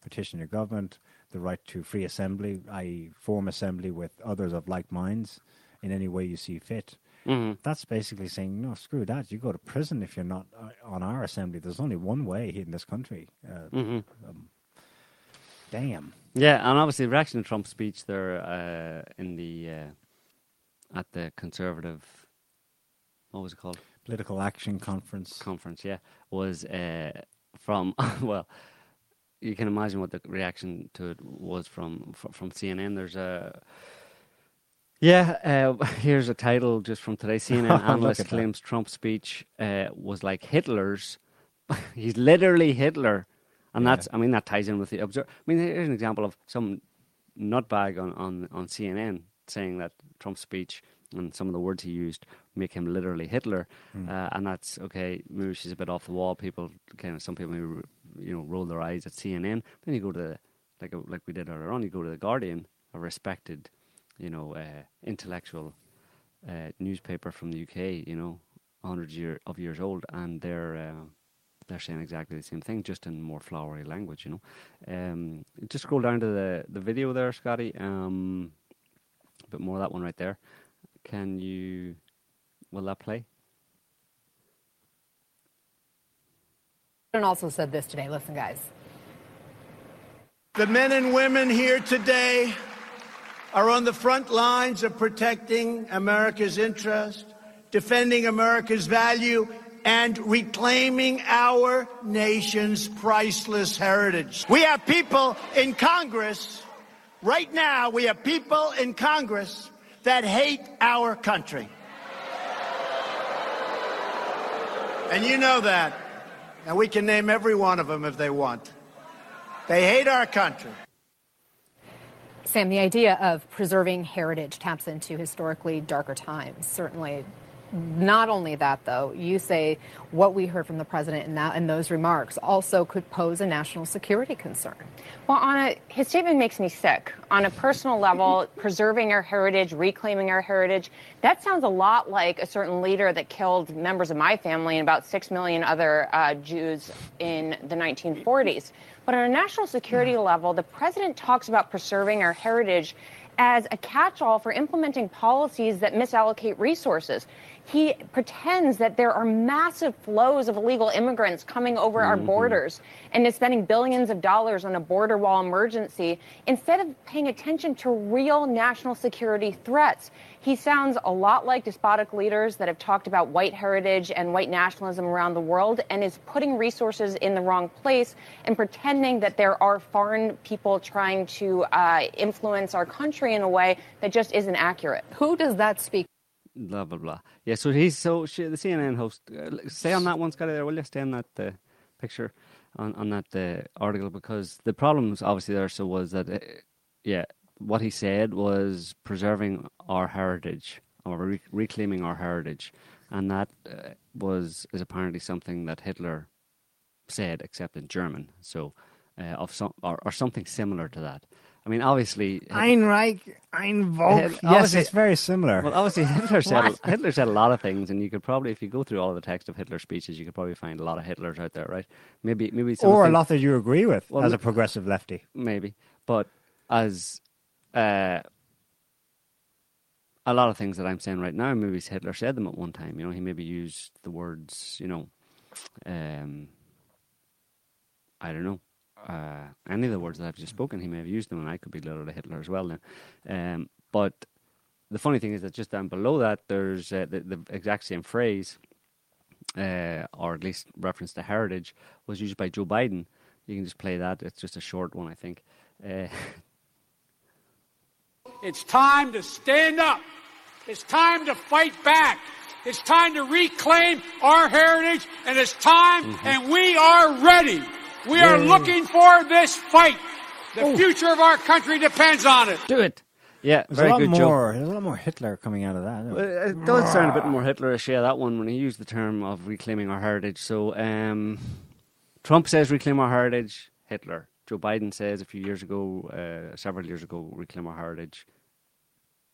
petition your government, the right to free assembly, i.e., form assembly with others of like minds in any way you see fit. Mm-hmm. That's basically saying, no, screw that. You go to prison if you're not uh, on our assembly. There's only one way in this country. Uh, Mm-hmm. Damn. Yeah, and obviously the reaction to Trump's speech there uh, in the uh, at the conservative what was it called Political Action Conference. conference? Yeah, was uh, from well, you can imagine what the reaction to it was from from, from CNN. There's a yeah, uh, here's a title just from today. CNN analyst claims Trump's speech uh, was like Hitler's. He's literally Hitler, and Yeah. that's I mean that ties in with the observer. I mean here's an example of some nutbag on, on, on CNN saying that Trump's speech and some of the words he used make him literally Hitler, uh, and that's okay. Maybe she's a bit off the wall. People kind of some people maybe, you know roll their eyes at CNN. Then you go to the like like we did earlier on. You go to the Guardian, a respected, you know, uh, intellectual uh, newspaper from the UK. You know, hundreds year of years old, and they're. Uh, they're saying exactly the same thing, just in more flowery language, you know. Um, just scroll down to the, the video there, Scotty. Um, a bit more of that one right there. Can you? Will that play? And also said this today. Listen, guys. The men and women here today are on the front lines of protecting America's interest, defending America's value, and reclaiming our nation's priceless heritage. We have people in Congress, right now, we have people in Congress that hate our country. And you know that. And we can name every one of them if they want. They hate our country. Sam, the idea of preserving heritage taps into historically darker times. Certainly, not only that, though, you say what we heard from the president in, that, in those remarks also could pose a national security concern. Well, on a, his statement makes me sick. On a personal level, preserving our heritage, reclaiming our heritage, that sounds a lot like a certain leader that killed members of my family and about six million other uh, Jews in the 1940s. But on a national security level, the president talks about preserving our heritage as a catch all for implementing policies that misallocate resources. He pretends that there are massive flows of illegal immigrants coming over our borders and is spending billions of dollars on a border wall emergency instead of paying attention to real national security threats. He sounds a lot like despotic leaders that have talked about white heritage and white nationalism around the world and is putting resources in the wrong place and pretending that there are foreign people trying to uh, influence our country in a way that just isn't accurate. Who does that speak Blah blah blah. Yeah. So he's so she, the CNN host. Uh, stay on that one, Scotty. There, will you stay on that uh, picture on on that uh, article because the problems obviously there so was that uh, yeah what he said was preserving our heritage or re- reclaiming our heritage, and that uh, was is apparently something that Hitler said, except in German. So uh, of some or, or something similar to that. I mean, obviously, Ein Reich, ein Volk. Yes, Yes, it's very similar. well, obviously Hitler said Hitler said a lot of things, and you could probably, if you go through all of the text of Hitler's speeches, you could probably find a lot of Hitlers out there, right? Maybe, maybe some or a things- lot that you agree with Well, as a progressive lefty. maybe, but as uh, a lot of things that I'm saying right now, maybe Hitler said them at one time. You know, he maybe used the words, you know, um, I don't know. Uh, any of the words that I've just spoken, he may have used them, and I could be literally Hitler as well. Then, um, but the funny thing is that just down below that, there's uh, the, the exact same phrase, uh, or at least reference to heritage, was used by Joe Biden. You can just play that. It's just a short one, I think. Uh, It's time to stand up. It's time to fight back. It's time to reclaim our heritage, and it's time, and we are ready. We are looking for this fight. The future of our country depends on it. do it. Yeah, There's very a lot good, Joe. more. There's a lot more Hitler coming out of that. isn't Well. It does sound a bit more Hitlerish, yeah, that one, when he used the term of reclaiming our heritage. So, um, Trump says reclaim our heritage, Hitler. Joe Biden says a few years ago, uh, several years ago, reclaim our heritage,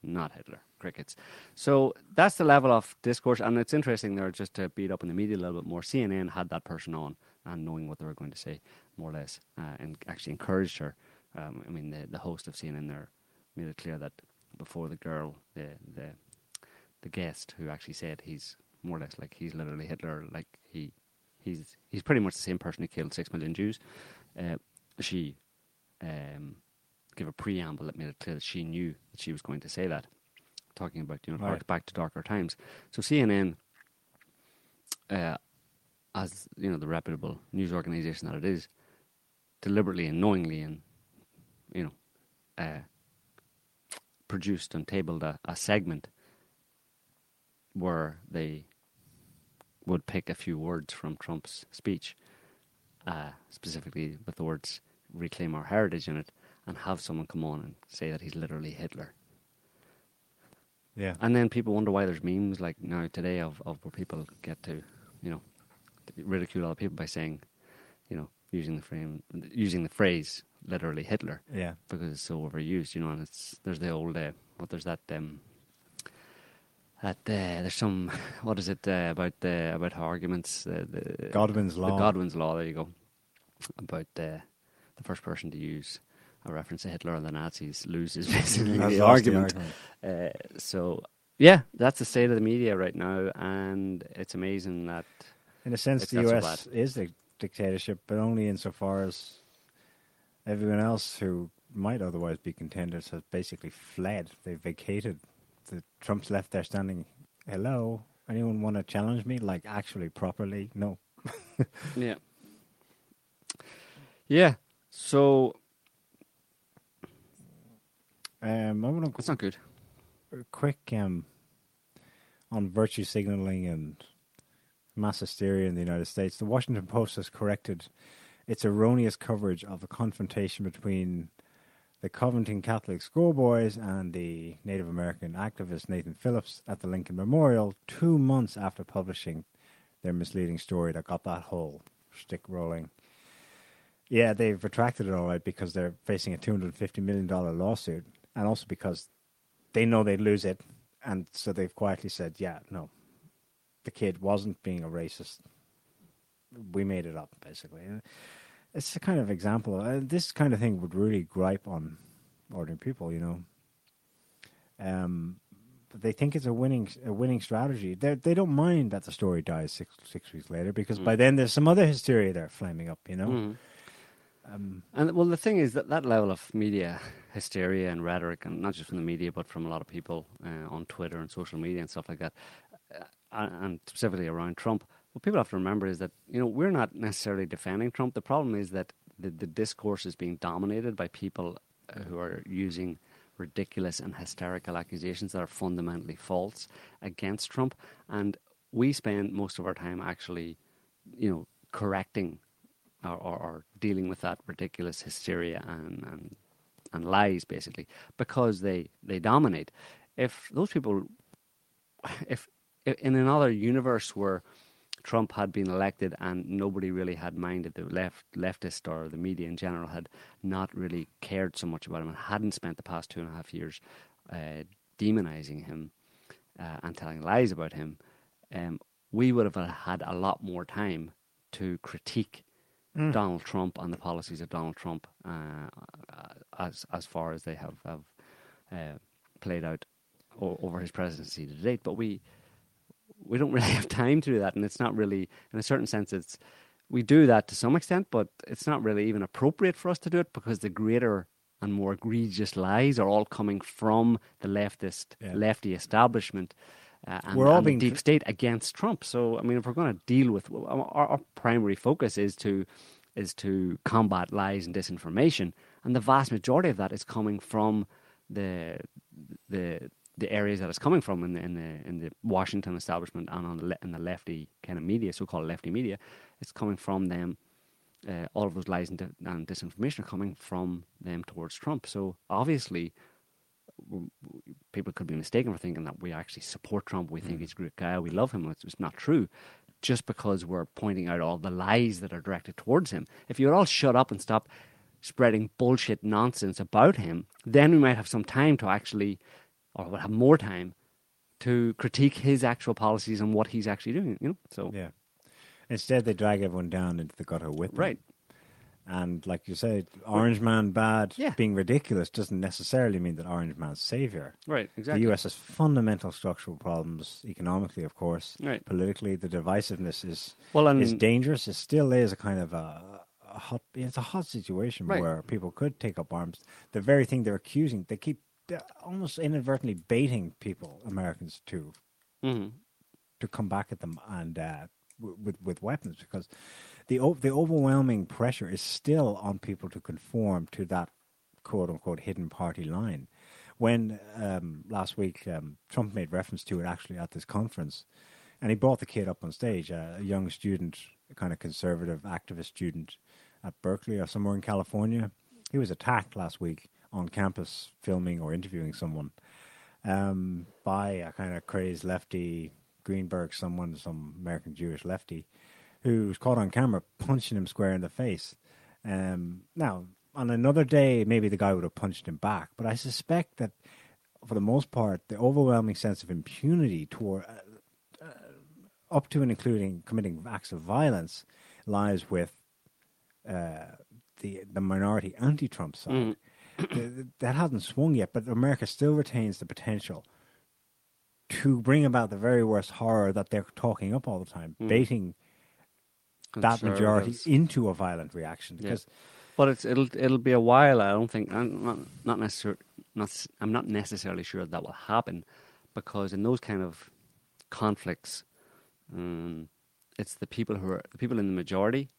not Hitler. Crickets. So that's the level of discourse, and it's interesting there just to beat up in the media a little bit more. CNN had that person on and knowing what they were going to say, more or less, uh, and actually encouraged her. Um, I mean, the, the host of CNN there made it clear that before the girl, the the the guest who actually said he's more or less like he's literally Hitler, like he he's he's pretty much the same person who killed six million Jews. Uh, she um, gave a preamble that made it clear that she knew that she was going to say that, talking about you know Right. back to darker times. So CNN, uh, as you know, the reputable news organization that it is, deliberately and knowingly, and you know, uh, produced and tabled a, a segment where they would pick a few words from Trump's speech, uh, specifically with the words "reclaim our heritage" in it, and have someone come on and say that he's literally Hitler. Yeah. And then people wonder why there's memes like now today of, of where people get to, you know, ridicule other people by saying, you know, using the frame, using the phrase literally Hitler Yeah. because it's so overused, you know. And it's there's the old uh, what there's that um that uh, there's some what is it uh, about the about arguments uh, the Godwin's law. the Godwin's law. There you go about uh, the first person to use a reference to Hitler or the Nazis loses basically the lost the argument. argument. Uh, so yeah, that's the state of the media right now, and it's amazing that In a sense, It's the not so US is a dictatorship, but only insofar as everyone else who might otherwise be contenders has basically fled. They vacated. The Trump's left there standing. Hello, anyone want to challenge me? Like actually properly? No. yeah, yeah. So Um, I want to it's not good. quick um, on virtue signaling and mass hysteria in the United States. The Washington Post has corrected its erroneous coverage of the confrontation between the Covington Catholic schoolboys and the Native American activist Nathan Phillips at the Lincoln Memorial two months after publishing their misleading story that got that whole stick rolling. Yeah, they've retracted it all right because they're facing a $250 million lawsuit and also because they know they'd lose it, and so they've quietly said, "Yeah, no, the kid wasn't being a racist. We made it up, basically." It's a kind of example. Uh, this kind of thing would really gripe on ordinary people, you know. Um, but they think it's a winning a winning strategy. They they don't mind that the story dies six six weeks later because by then there's some other hysteria there flaming up, you know. Mm. Um, And well, the thing is that that level of media hysteria and rhetoric, and not just from the media, but from a lot of people uh, on Twitter and social media and stuff like that, uh, and specifically around Trump, what people have to remember is that you know we're not necessarily defending Trump. The problem is that the, the discourse is being dominated by people uh, who are using ridiculous and hysterical accusations that are fundamentally false against Trump, and we spend most of our time actually, you know, correcting or, or, or dealing with that ridiculous hysteria and, and and lies basically because they they dominate. If those people, if in another universe where Trump had been elected and nobody really had minded the left leftist or the media in general had not really cared so much about him and hadn't spent the past two and a half years uh, demonizing him uh, and telling lies about him, um, we would have had a lot more time to critique Donald Trump and the policies of Donald Trump uh, as as far as they have have uh, played out o- over his presidency to date. But we we don't really have time to do that, and it's not really, in a certain sense, it's we do that to some extent, but it's not really even appropriate for us to do it because the greater and more egregious lies are all coming from the leftist, Yeah. lefty establishment. Uh, and, We're all and the being deep state against Trump. So, I mean, if we're going to deal with our, our primary focus is to is to combat lies and disinformation, and the vast majority of that is coming from the the the areas that it's coming from in the in the in the Washington establishment and on the le- in the lefty kind of media, so-called lefty media, it's coming from them. Uh, all of those lies and, di- and disinformation are coming from them towards Trump. So obviously, w- w- people could be mistaken for thinking that we actually support Trump. We think he's a great guy. We love him. It's, it's not true. Just because we're pointing out all the lies that are directed towards him. If you'd all shut up and stop spreading bullshit nonsense about him, then we might have some time to actually, or we'll have more time to critique his actual policies and what he's actually doing. You know, so yeah. Instead, they drag everyone down into the gutter with them. right. And like you said, Orange Man bad Yeah. being ridiculous doesn't necessarily mean that Orange Man's savior. Right, exactly. The US has fundamental structural problems economically, of course. Right. Politically, the divisiveness is Well, and- is dangerous. It still is a kind of a, a hot. It's a hot situation Right. where people could take up arms. The very thing they're accusing, they keep almost inadvertently baiting people, Americans, to Mhm. to come back at them and uh, w- with with weapons because the o- the overwhelming pressure is still on people to conform to that quote unquote hidden party line. When um, last week um, Trump made reference to it actually at this conference, and he brought the kid up on stage, uh, a young student, a kind of conservative activist student at Berkeley or somewhere in California. He was attacked last week on campus filming or interviewing someone um, by a kind of crazed lefty, Greenberg, someone, some American Jewish lefty, who was caught on camera punching him square in the face. Um, now, on another day, maybe the guy would have punched him back, but I suspect that for the most part, the overwhelming sense of impunity toward, uh, uh, up to and including committing acts of violence, lies with uh, the the minority anti-Trump side. Th- that hasn't swung yet, but America still retains the potential to bring about the very worst horror that they're talking up all the time, baiting that majority into a violent reaction. Yeah. Because But it's it'll it'll be a while. I don't think I'm not not necessarily not I'm not necessarily sure that will happen because in those kind of conflicts, um, it's the people who are the people in the majority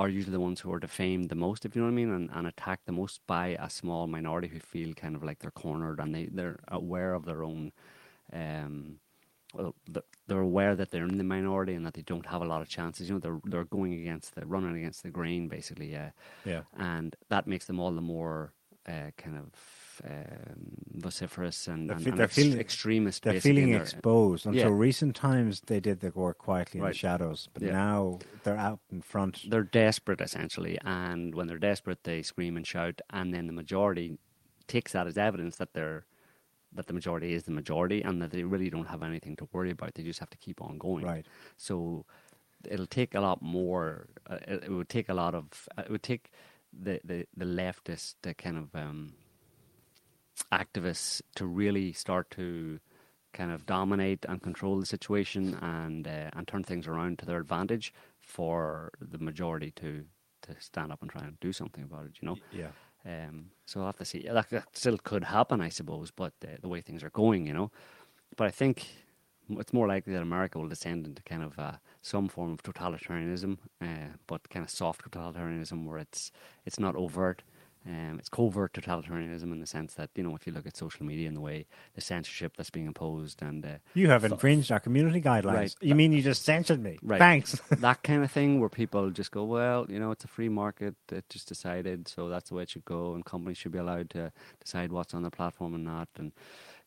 are usually the ones who are defamed the most, if you know what I mean, and, and attacked the most by a small minority who feel kind of like they're cornered and they they're aware of their own. Um, well, they're aware that they're in the minority and that they don't have a lot of chances. You know, they're they're going against the running against the grain, basically. Yeah, Yeah. and that makes them all the more uh, kind of vociferous and, They're and, and ex- feeling- extremist. they're feeling exposed. Until yeah. recent times, they did the work quietly in the shadows, but Yeah. now they're out in front. They're desperate, essentially, and when they're desperate, they scream and shout, and then the majority takes that as evidence that they're that the majority is the majority, and that they really don't have anything to worry about. They just have to keep on going. Right. So it'll take a lot more. Uh, it, it would take a lot of. Uh, it would take the the the leftist uh, kind of um, activists to really start to kind of dominate and control the situation and uh, and turn things around to their advantage for the majority to to stand up and try and do something about it. You know. Yeah. Um, so I'll have to see. That, that still could happen, I suppose, but uh, the way things are going, you know. But I think it's more likely that America will descend into kind of uh, some form of totalitarianism, uh, but kind of soft totalitarianism where it's it's not overt. Um, it's covert totalitarianism in the sense that you know if you look at social media and the way the censorship that's being imposed and uh, You have infringed our community guidelines. Right. You mean you just censored me? Right. Thanks. that kind of thing where people just go, well, you know, it's a free market. It just decided, so that's the way it should go, and companies should be allowed to decide what's on the platform and not. And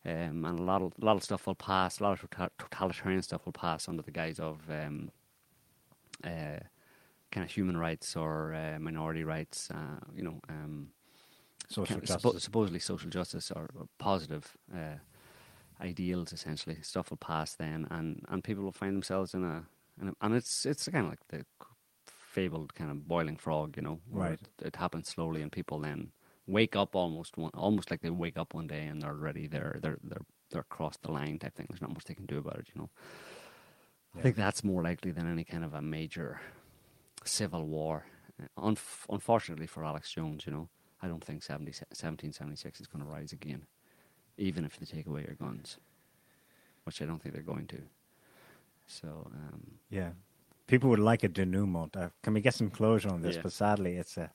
um, and a lot of a lot of stuff will pass. A lot of tota- totalitarian stuff will pass under the guise of um, uh, kind of human rights or uh, minority rights. Uh, you know, um, Social kind of justice. suppo- supposedly social justice or, or positive uh, ideals. Essentially, stuff will pass then, and, and people will find themselves in a, in a and it's it's kind of like the fabled kind of boiling frog, you know, where Right. It, it happens slowly, and people then wake up almost one, almost like they wake up one day and they're ready. They're they're they're they're across the line type thing. There's not much they can do about it, you know. I think that's more likely than any kind of a major civil war. Unf- unfortunately for Alex Jones, you know, I don't think 70, 1776 is going to rise again, even if they take away your guns, which I don't think they're going to. So, um, Yeah. People would like a denouement. Uh, can we get some closure on this? Yeah. But sadly, it's a.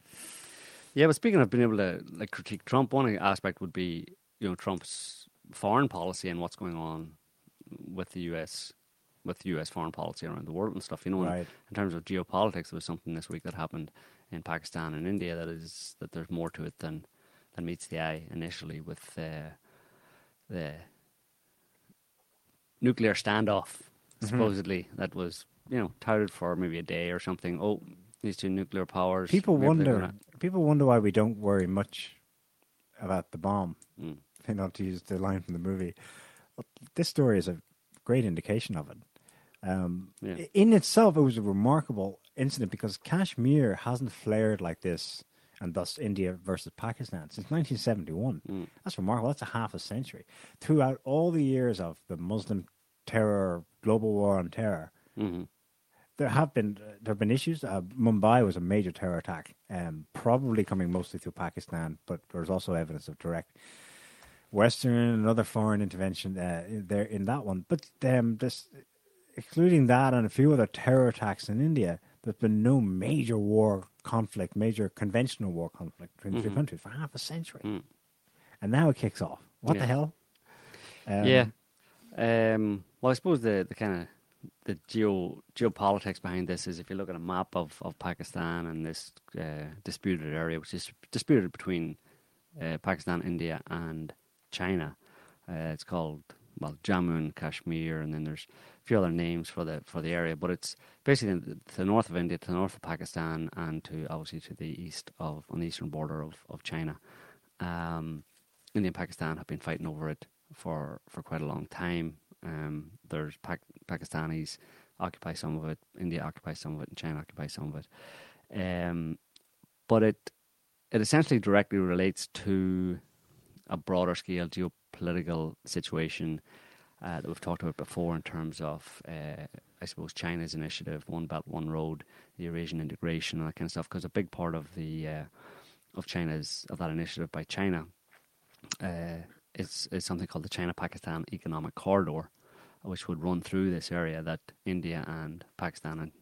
yeah, but speaking of being able to like critique Trump, one aspect would be you know Trump's foreign policy and what's going on with the U.S. with U.S. foreign policy around the world and stuff. You know, in- Right. in terms of geopolitics, there was something this week that happened in Pakistan and India that is that there's more to it than than meets the eye initially with uh, the nuclear standoff Mm-hmm. supposedly that was you know touted for maybe a day or something. Oh, these two nuclear powers. People wonder. gonna- People wonder why we don't worry much about the bomb. Mm. You know, to use the line from the movie. This story is a great indication of it. Um, Yeah. In itself, it was a remarkable incident because Kashmir hasn't flared like this, and thus India versus Pakistan since 1971. Mm. That's remarkable. That's a half a century. Throughout all the years of the Muslim terror, global war on terror, Mhm. there have been there have been issues. Uh, Mumbai was a major terror attack, um, probably coming mostly through Pakistan, but there's also evidence of direct Western and other foreign intervention uh, there in that one. But um, this excluding that and a few other terror attacks in India, there's been no major war conflict, major conventional war conflict between the two countries for half a century. Mm. And now it kicks off. What Yeah. the hell? Um, yeah. Um, well, I suppose the, the kind of the geo geopolitics behind this is if you look at a map of, of Pakistan and this uh, disputed area, which is disputed between uh, Pakistan, India, and China. Uh, it's called well Jammu and Kashmir, and then there's few other names for the for the area. But it's basically the north of India, to the north of Pakistan, and to obviously to the east of on the eastern border of of China. Um, India and Pakistan have been fighting over it for, for quite a long time. Um, there's Pak- Pakistanis occupy some of it, India occupies some of it, and China occupies some of it. Um, but it it essentially directly relates to a broader scale geopolitical situation uh, that we've talked about before in terms of, uh, I suppose, China's initiative, One Belt, One Road, the Eurasian integration, and that kind of stuff. Because a big part of the uh, of China's of that initiative by China uh, is is something called the China-Pakistan Economic Corridor, which would run through this area that India and Pakistan and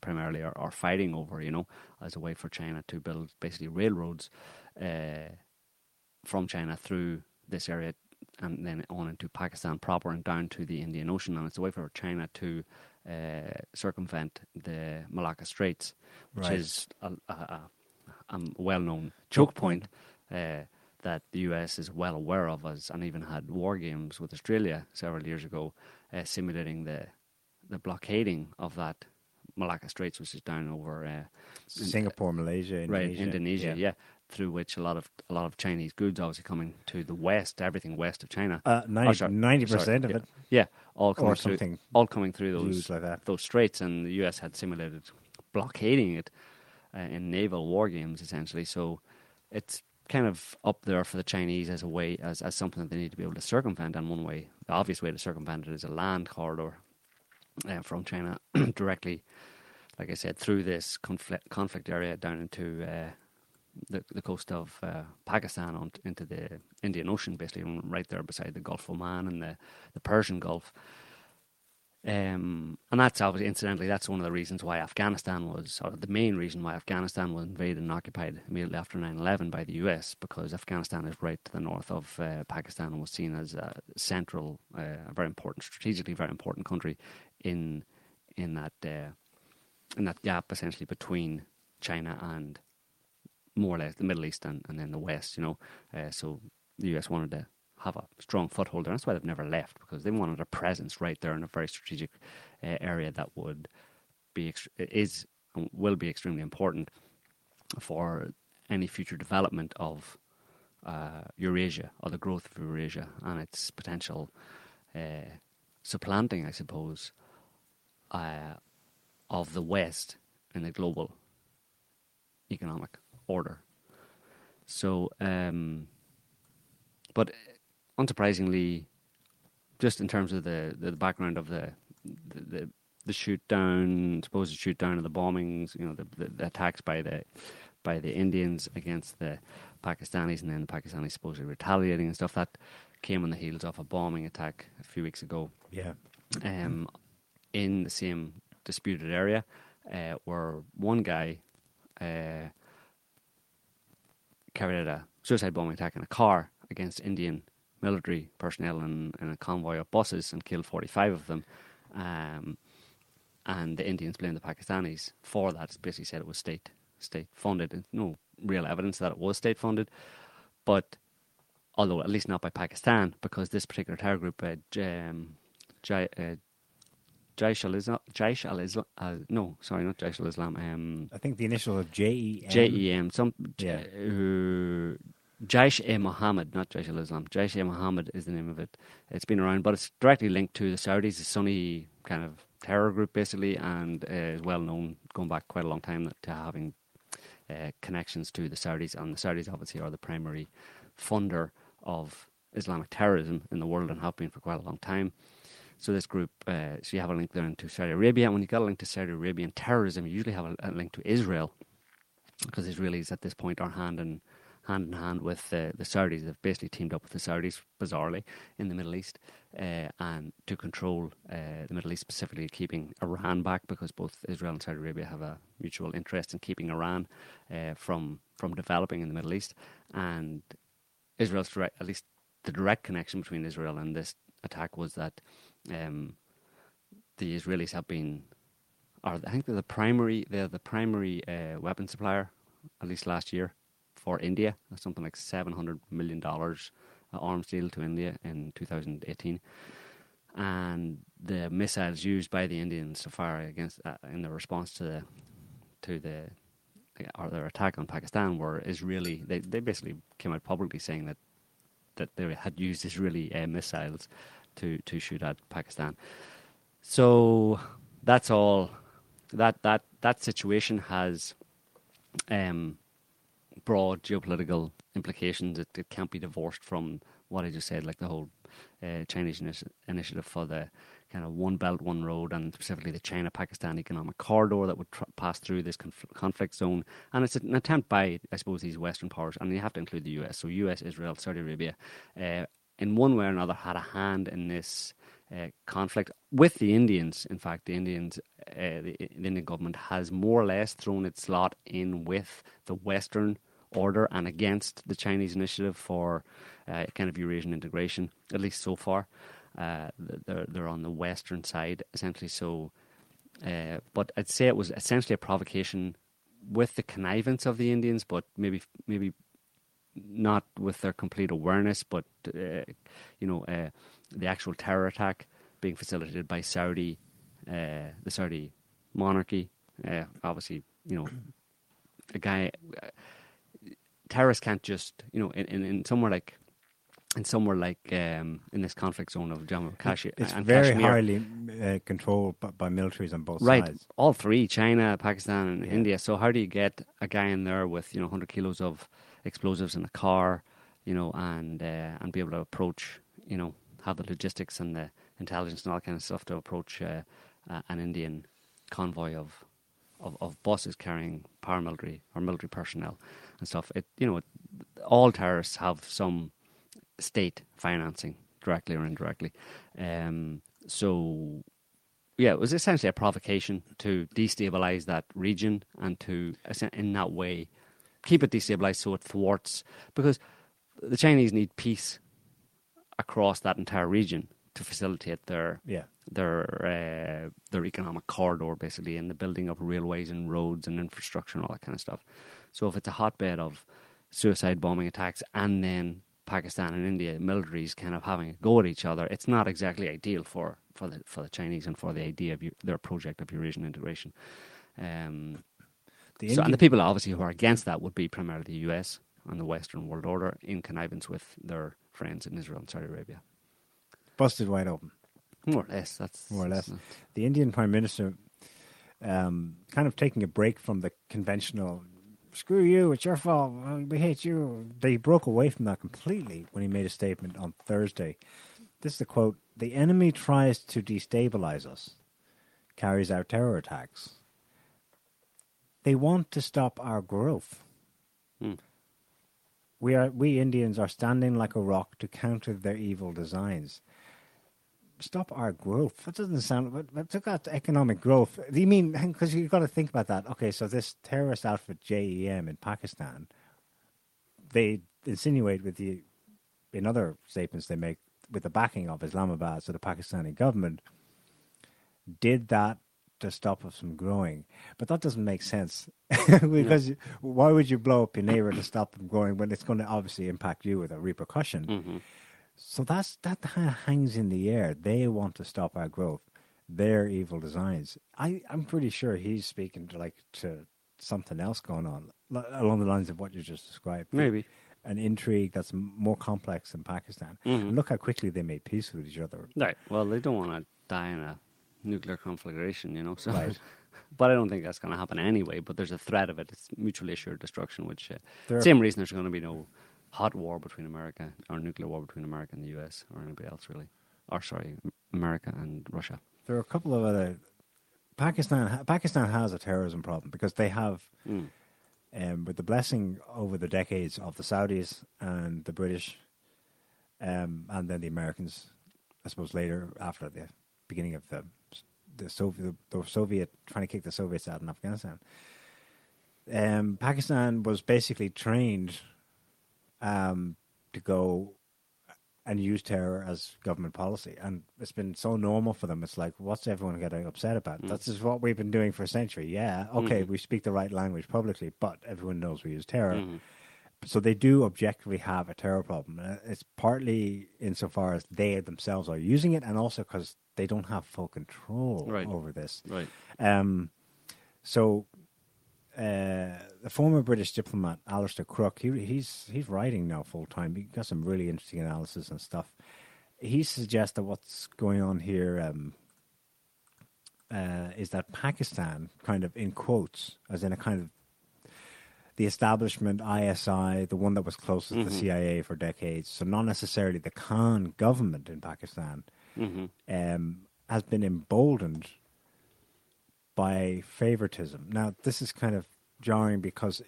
primarily are, are fighting over. You know, as a way for China to build basically railroads uh, from China through this area and then on into Pakistan proper and down to the Indian Ocean, and it's a way for China to uh, circumvent the Malacca Straits, which Right. is a, a, a, a well-known choke point uh, that the US is well aware of, as and even had war games with Australia several years ago, uh, simulating the the blockading of that Malacca Straits, which is down over uh, Singapore, Malaysia, Indonesia. right Indonesia, yeah. Through which a lot of a lot of Chinese goods obviously coming to the west, everything west of China. Uh, Oh, 90, sorry, 90% sorry, of yeah. it. Yeah, all coming through, something all coming through those like that. those straits, and the U.S. had simulated blockading it uh, in naval war games, essentially. So it's kind of up there for the Chinese as a way, as as something that they need to be able to circumvent. And one way, the obvious way to circumvent it is a land corridor uh, from China directly, like I said, through this conflict conflict area down into. Uh, the, the coast of uh, Pakistan on, into the Indian Ocean, basically, right there beside the Gulf of Oman and the, the Persian Gulf. Um, and that's obviously, incidentally, that's one of the reasons why Afghanistan was, or the main reason why Afghanistan was invaded and occupied immediately after 9 11 by the US, because Afghanistan is right to the north of uh, Pakistan and was seen as a central, uh, a very important, strategically very important country in in that uh, in that gap essentially between China and more or less the Middle East and, and then the West, you know. Uh, so the US wanted to have a strong foothold, and that's why they've never left because they wanted a presence right there in a very strategic uh, area that would be is and will be extremely important for any future development of uh, Eurasia or the growth of Eurasia and its potential uh, supplanting, I suppose, uh, of the West in the global economic order. So, um, but unsurprisingly, just in terms of the, the background of the the, the, the shoot down, supposed shoot down of the bombings, you know, the, the, the attacks by the by the Indians against the Pakistanis, and then the Pakistanis supposedly retaliating and stuff. That came on the heels of a bombing attack a few weeks ago Yeah. um, in the same disputed area, uh, where one guy uh, carried out a suicide bombing attack in a car against Indian military personnel in, in a convoy of buses and killed 45 of them. Um, and the Indians blamed the Pakistanis for that. Basically, said it was state state funded. No real evidence that it was state funded, but although at least not by Pakistan, because this particular terror group, uh, J- um, Jai, uh, Jaish al-Islam, Jaish al-Islam, uh, no, sorry, not Jaish al-Islam, um, I think the initial of J E M. J-E-M, some, Yeah. uh, Jaish e Mohammed, not Jaish al-Islam. Jaish e Mohammed is the name of it. It's been around, but it's directly linked to the Saudis, a Sunni kind of terror group, basically, and uh, is well known, going back quite a long time, to having uh, connections to the Saudis. And the Saudis, obviously, are the primary funder of Islamic terrorism in the world and have been for quite a long time. So this group, uh, so you have a link there into Saudi Arabia. And when you've got a link to Saudi Arabian terrorism, you usually have a, a link to Israel, because Israelis at this point are hand in hand in hand with the the Saudis. They've basically teamed up with the Saudis, bizarrely, in the Middle East, uh, and to control uh, the Middle East, specifically keeping Iran back, because both Israel and Saudi Arabia have a mutual interest in keeping Iran uh, from from developing in the Middle East, and Israel's direct, at least the direct connection between Israel and this attack was that um, the Israelis have been, or I think they're the primary, they're the primary uh, weapon supplier, at least last year, for India. Something like seven hundred million dollars uh, arms deal to India in 2018, and the missiles used by the Indians so far against uh, in the response to the to the or their attack on Pakistan were Israeli. They they basically came out publicly saying that that they had used Israeli uh, missiles to to shoot at Pakistan. So that's all. That that that situation has um, broad geopolitical implications. It, it can't be divorced from what I just said, like the whole uh, Chinese initi- initiative for the kind of one belt, one road, and specifically the China Pakistan economic corridor that would tr- pass through this conf- conflict zone. And it's an attempt by, I suppose, these Western powers, and you have to include the US. So, US, Israel, Saudi Arabia, uh, in one way or another, had a hand in this. Uh, conflict with the Indians. In fact, the Indians, uh, the, Indian government has more or less thrown its lot in with the Western order and against the Chinese initiative for uh, kind of Eurasian integration, at least so far. Uh, they're they're on the western side essentially. So, uh, but I'd say it was essentially a provocation with the connivance of the Indians, but maybe maybe not with their complete awareness. But uh, you know, uh, the actual terror attack being facilitated by Saudi, uh, the Saudi monarchy. obviously, you know, a guy. terrorists can't just you know in, in, in somewhere like in somewhere like um, in this conflict zone of Jammu Kashmir. It's and very Kashmir. highly uh, controlled by, by militaries on both right, sides. all three: China, Pakistan, and Yeah. India. So how do you get a guy in there with you know 100 kilos of explosives in a car, you know, and uh, and be able to approach, you know, have the logistics and the intelligence and all that kind of stuff to approach uh, uh, an Indian convoy of, of of buses carrying paramilitary or military personnel and stuff. It you know, all terrorists have some state financing, directly or indirectly. Um, so, yeah, it was essentially a provocation to destabilize that region and to, in that way, keep it destabilized so it thwarts. Because the Chinese need peace across that entire region to facilitate their Yeah. their uh, their economic corridor, basically, and the building of railways and roads and infrastructure and all that kind of stuff. So if it's a hotbed of suicide bombing attacks and then Pakistan and India militaries kind of having a go at each other, it's not exactly ideal for, for the for the Chinese and for the idea of their project of Eurasian integration. Um, The so, and the people obviously who are against that would be primarily the US and the Western world order in connivance with their friends in Israel and Saudi Arabia. busted wide open. More or less, that's more or less. The Indian Prime Minister, um, kind of taking a break from the conventional "screw you, it's your fault, we hate you." They broke away from that completely when he made a statement on Thursday. This is the quote: "The enemy tries to destabilize us, carries out terror attacks. They want to stop our growth." Hmm. We are we Indians are standing like a rock to counter their evil designs stop our growth. That doesn't sound. But, but took out economic growth. Do you mean because you've got to think about that? Okay, so this terrorist outfit JEM in Pakistan, they insinuate with the in other statements they make with the backing of Islamabad, so the Pakistani government did that to stop us from growing. But that doesn't make sense because why would you blow up your neighbor to stop them growing when it's going to obviously impact you with a repercussion? Mhm. So that's that kind of hangs in the air. They want to stop our growth. Their evil designs. I I'm pretty sure he's speaking to like to something else going on along the lines of what you just described. Maybe. an intrigue that's more complex than Pakistan. Mhm. And look how quickly they made peace with each other. Right. Well, they don't want to die in a nuclear conflagration, you know. So, Right. but I don't think that's going to happen anyway. But there's a threat of it. It's mutually assured destruction, which uh, same reason there's going to be no hot war between America or nuclear war between America and the U.S. or anybody else really, or sorry, America and Russia. There are a couple of other. Pakistan Pakistan has a terrorism problem because they have Mm. um, with the blessing over the decades of the Saudis and the British, um, and then the Americans, I suppose later after the beginning of the the Soviet the Soviet trying to kick the Soviets out in Afghanistan. Um, Pakistan was basically trained um, to go and use terror as government policy, and it's been so normal for them. It's like, what's everyone getting upset about? Mm. That's just what we've been doing for a century. Yeah, okay, Mhm. we speak the right language publicly, but everyone knows we use terror. Mhm. So they do objectively have a terror problem. It's partly insofar as they themselves are using it, and also because they don't have full control Right. over this. Right. Um, so uh, the former British diplomat Alastair Crooke, he, he's he's writing now full time. He got some really interesting analysis and stuff. He suggests that what's going on here um, uh, is that Pakistan, kind of in quotes, as in a kind of the establishment, ISI, the one that was closest to the Mhm. CIA for decades, so not necessarily the Khan government in Pakistan, hmm um, has been emboldened by favoritism. Now, this is kind of jarring because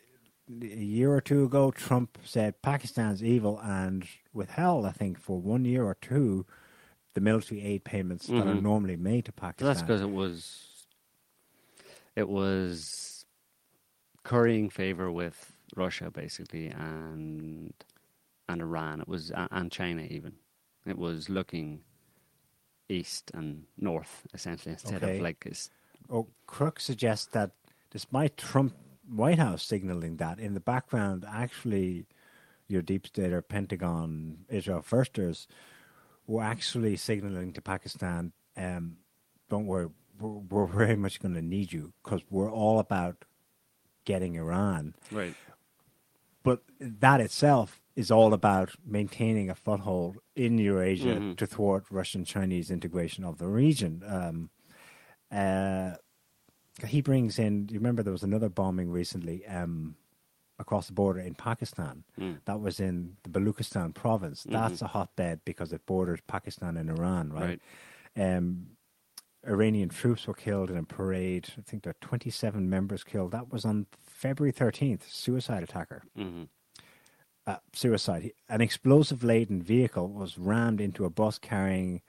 a year or two ago, Trump said Pakistan's evil and withheld, I think, for one year or two, the military aid payments that are Mhm. normally made to So Pakistan. that's because it was it was currying favor with Russia basically and and Iran. It was and China even. It was looking east and north essentially instead Okay. of like it's, Oh, Crooke suggests that despite Trump White House signaling that in the background, actually, your deep state or Pentagon Israel firsters were actually signaling to Pakistan, um, "Don't worry, we're, we're very much going to need you because we're all about getting Iran." right. But that itself is all about maintaining a foothold in Eurasia Mhm. to thwart Russian Chinese integration of the region. Um, uh, he brings in, you remember there was another bombing recently um, across the border in Pakistan. Mm. That was in the Baluchistan province. That's Mhm. a hotbed because it borders Pakistan and Iran, right? Right. Um, Iranian troops were killed in a parade. I think there are 27 members killed. That was on February 13th. Suicide attacker. hmm Uh, suicide. An explosive laden vehicle was rammed into a bus carrying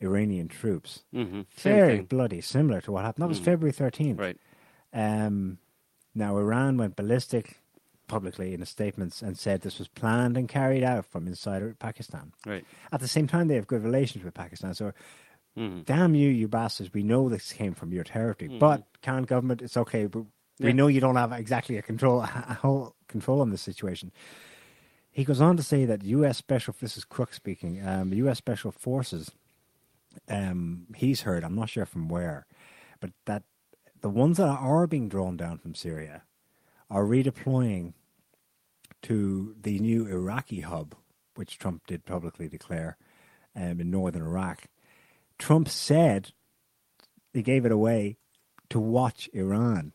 Iranian troops. hmm Very bloody, similar to what happened. That was Mhm. February 13th. Right. Um, now, Iran went ballistic publicly in the statements and said this was planned and carried out from inside Pakistan. Right. At the same time, they have good relations with Pakistan. So, hmm damn you, you bastards. We know this came from your territory. Mhm. But, Khan government, it's okay. But we Yeah. know you don't have exactly a control, a whole control on this situation. He goes on to say that U.S. special, this is Crooke speaking, um, U.S. special forces, um, he's heard, I'm not sure from where, but that the ones that are being drawn down from Syria are redeploying to the new Iraqi hub, which Trump did publicly declare um, in northern Iraq. Trump said he gave it away to watch Iran.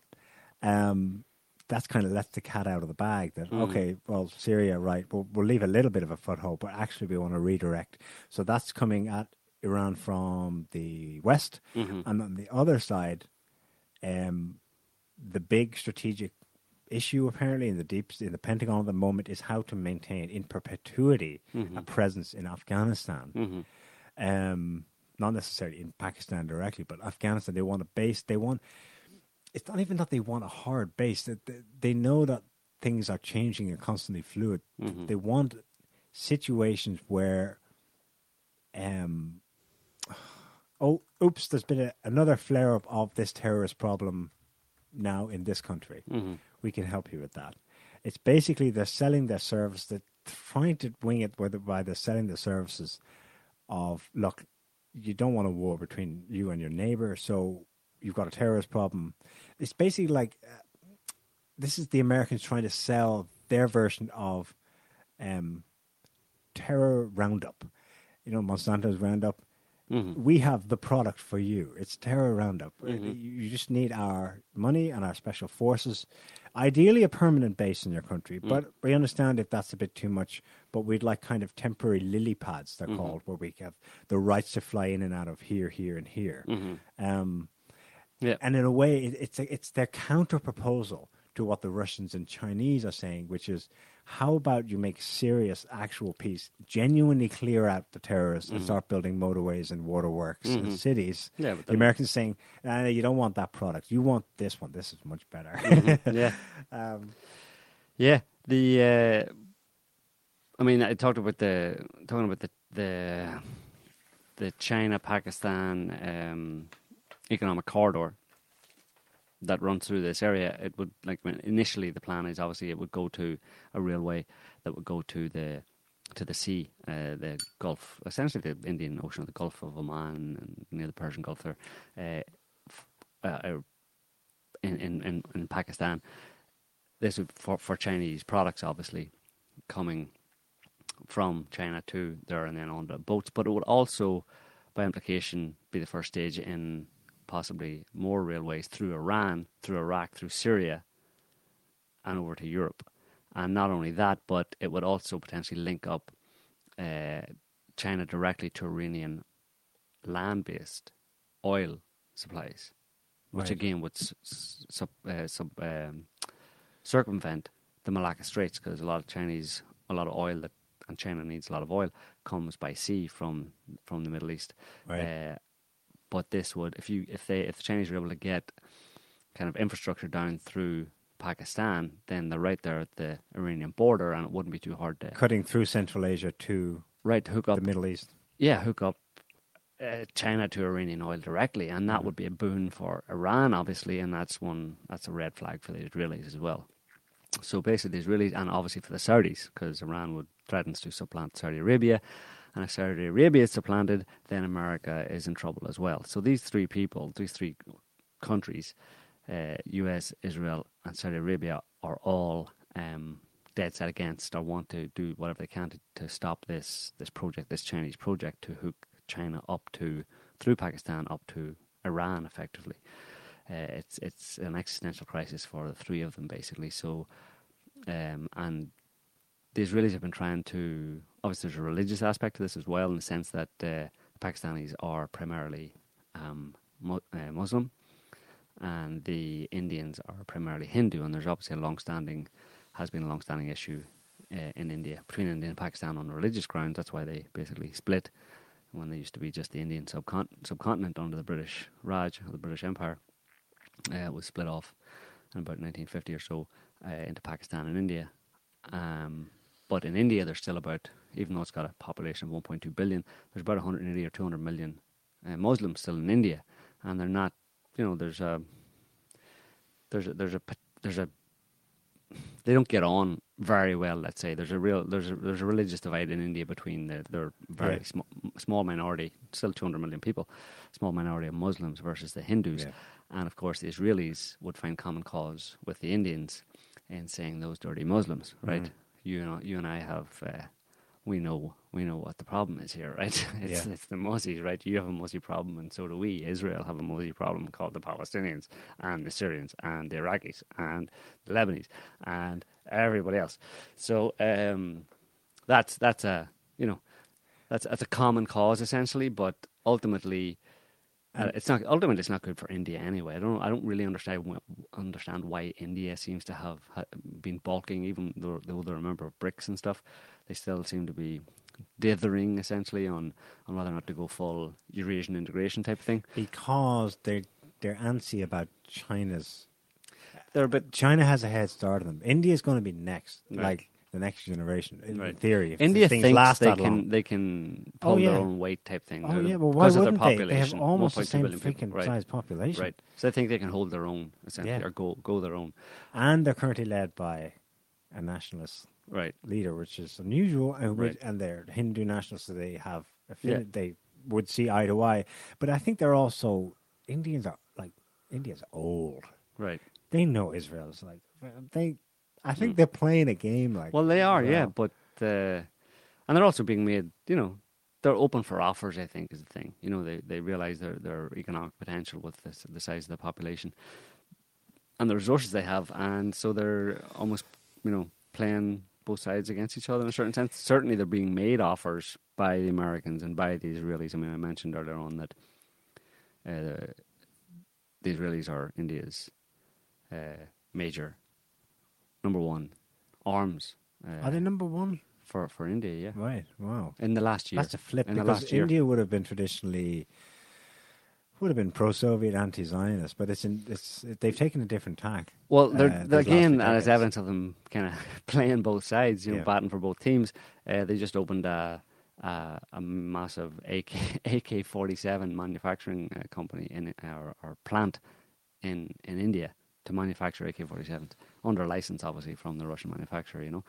Um, that's kind of lets the cat out of the bag. That Mhm. okay, well, Syria, right? We'll, we'll leave a little bit of a foothold, but actually we want to redirect. So that's coming at Iran from the west, hmm and on the other side, um, the big strategic issue apparently in the deep in the Pentagon at the moment is how to maintain in perpetuity a Mhm. presence in Afghanistan. hmm Um, not necessarily in Pakistan directly, but Afghanistan. They want a base. They want. It's not even that they want a hard base. That they, they know that things are changing and constantly fluid. Mhm. They want situations where, um, oh, oops, there's been a, another flare up of this terrorist problem now in this country. hmm We can help you with that. It's basically they're selling their service. They're trying to wing it whether by they're selling the services of look, you don't want a war between you and your neighbor, so you've got a terrorist problem. It's basically like uh, this is the Americans trying to sell their version of um, terror roundup. You know, Monsanto's Roundup. hmm We have the product for you. It's Terror Roundup. You you just need our money and our special forces. Ideally, a permanent base in your country, Mm. but we understand if that's a bit too much. But we'd like kind of temporary lily pads, they're Mhm. called, where we have the rights to fly in and out of here, here, and here. hmm Um, Yeah. and in a way, it, it's a, it's their counter proposal to what the Russians and Chinese are saying, which is how about you make serious, actual peace, genuinely clear out the terrorists and start building motorways and waterworks and cities? Yeah, the Americans saying, nah, you don't want that product. You want this one. This is much better. yeah. um, Yeah, the uh, I mean, I talked about the talking about the the the China Pakistan um, economic corridor that runs through this area. It would like initially the plan is obviously it would go to a railway that would go to the to the sea, uh, the Gulf, essentially the Indian Ocean, the Gulf of Oman, and near the Persian Gulf there, uh, uh, in, in in in Pakistan this would for for Chinese products, obviously coming from China to there and then on the boats, but it would also, by implication, be the first stage in possibly more railways through Iran, through Iraq, through Syria, and over to Europe. And not only that, but it would also potentially link up uh, China directly to Iranian land-based oil supplies, which Right. again would sub, uh, sub, um, circumvent the Malacca Straits because a lot of Chinese, a lot of oil that, and China needs a lot of oil, comes by sea from from the Middle East. Right. Uh, but this would, if you, if they, if the Chinese were able to get kind of infrastructure down through Pakistan, then they're right there at the Iranian border, and it wouldn't be too hard to cutting through Central Asia to right to hook up the Middle East. yeah, hook up uh, China to Iranian oil directly, and that would be a boon for Iran, obviously, and that's one that's a red flag for the Israelis as well. So basically, the Israelis and obviously for the Saudis, because Iran would threatens to supplant Saudi Arabia, and if Saudi Arabia is supplanted, then America is in trouble as well. So these three people, these three countries, uh, U.S., Israel, and Saudi Arabia, are all um, dead set against or want to do whatever they can to, to stop this this project, this Chinese project, to hook China up to through Pakistan up to Iran, effectively. Uh, it's it's an existential crisis for the three of them, basically. So, um, and the Israelis have been trying to. Obviously, there's a religious aspect to this as well, in the sense that uh, Pakistanis are primarily um, uh, Muslim, and the Indians are primarily Hindu. And there's obviously a long-standing, has been a long-standing issue uh, in India between India and Pakistan on religious grounds. That's why they basically split when they used to be just the Indian subcon- subcontinent under the British Raj, the British Empire. Uh, was split off in about 1950 or so uh, into Pakistan and India. Um, but in India, there's still about, even though it's got a population of 1.2 billion, there's about 180 or 200 million uh, Muslims still in India, and they're not, you know, there's a, there's a, there's a, there's a, they don't get on very well. Let's say there's a real, there's a, there's a religious divide in India between the, their very Right. small, small minority, still 200 million people, small minority of Muslims versus the Hindus. Yeah. And of course, the Israelis would find common cause with the Indians in saying those dirty Muslims, right? Mm-hmm. You know, you and I have, uh, we know, we know what the problem is here, right? It's Yeah. it's the Muzzies, right? You have a Muzzy problem, and so do we. Israel have a Muzzy problem called the Palestinians and the Syrians and the Iraqis and the Lebanese and everybody else. So um, that's that's a you know that's that's a common cause essentially, but ultimately. Uh, it's not ultimately. It's not good for India anyway. I don't. I don't really understand understand why India seems to have ha- been balking, even though, though they're a member of BRICS and stuff. They still seem to be dithering essentially on, on whether or not to go full Eurasian integration type of thing. because they're they're antsy about China's. They're a bit China has a head start on them. India's going to be next, Right. like the next generation in Right. theory. If India things thinks last they can long. they can Oh, pull yeah. their own weight type thing. Oh They're- yeah, uh, well, why because of their wouldn't they? They have almost the same freaking right. size population, Right. So I think they can hold their own essentially, Yeah. or go go their own. and they're currently led by a nationalist Right. leader, which is unusual, and, Right. and they're Hindu nationalists, so they have Yeah. they would see eye to eye. But I think they're also Indians are like India's old. Right. They know Israel's like they. I think they're playing a game like. Mm. Well, they are, as yeah, but uh, and they're also being made. You know, they're open for offers. I think is the thing. You know, they they realize their their economic potential with this, the size of the population and the resources they have, and so they're almost you know playing both sides against each other in a certain sense. Certainly, they're being made offers by the Americans and by the Israelis. I mean, I mentioned earlier on that uh, the Israelis are India's uh, major number one arms uh, Are they number one? for for India. Yeah, Right. Wow. in the last year. That's a flip in the because last year. India would have been traditionally would have been pro-Soviet, anti-Zionist, but it's in it's they've taken a different tack. Well, they're, uh, they're again, it's evidence of them kind of playing both sides, you know, Yeah. batting for both teams. Uh, they just opened a, a, a massive AK AK forty seven manufacturing uh, company in our, our plant in in India to manufacture AK forty sevens under license, obviously from the Russian manufacturer. You know,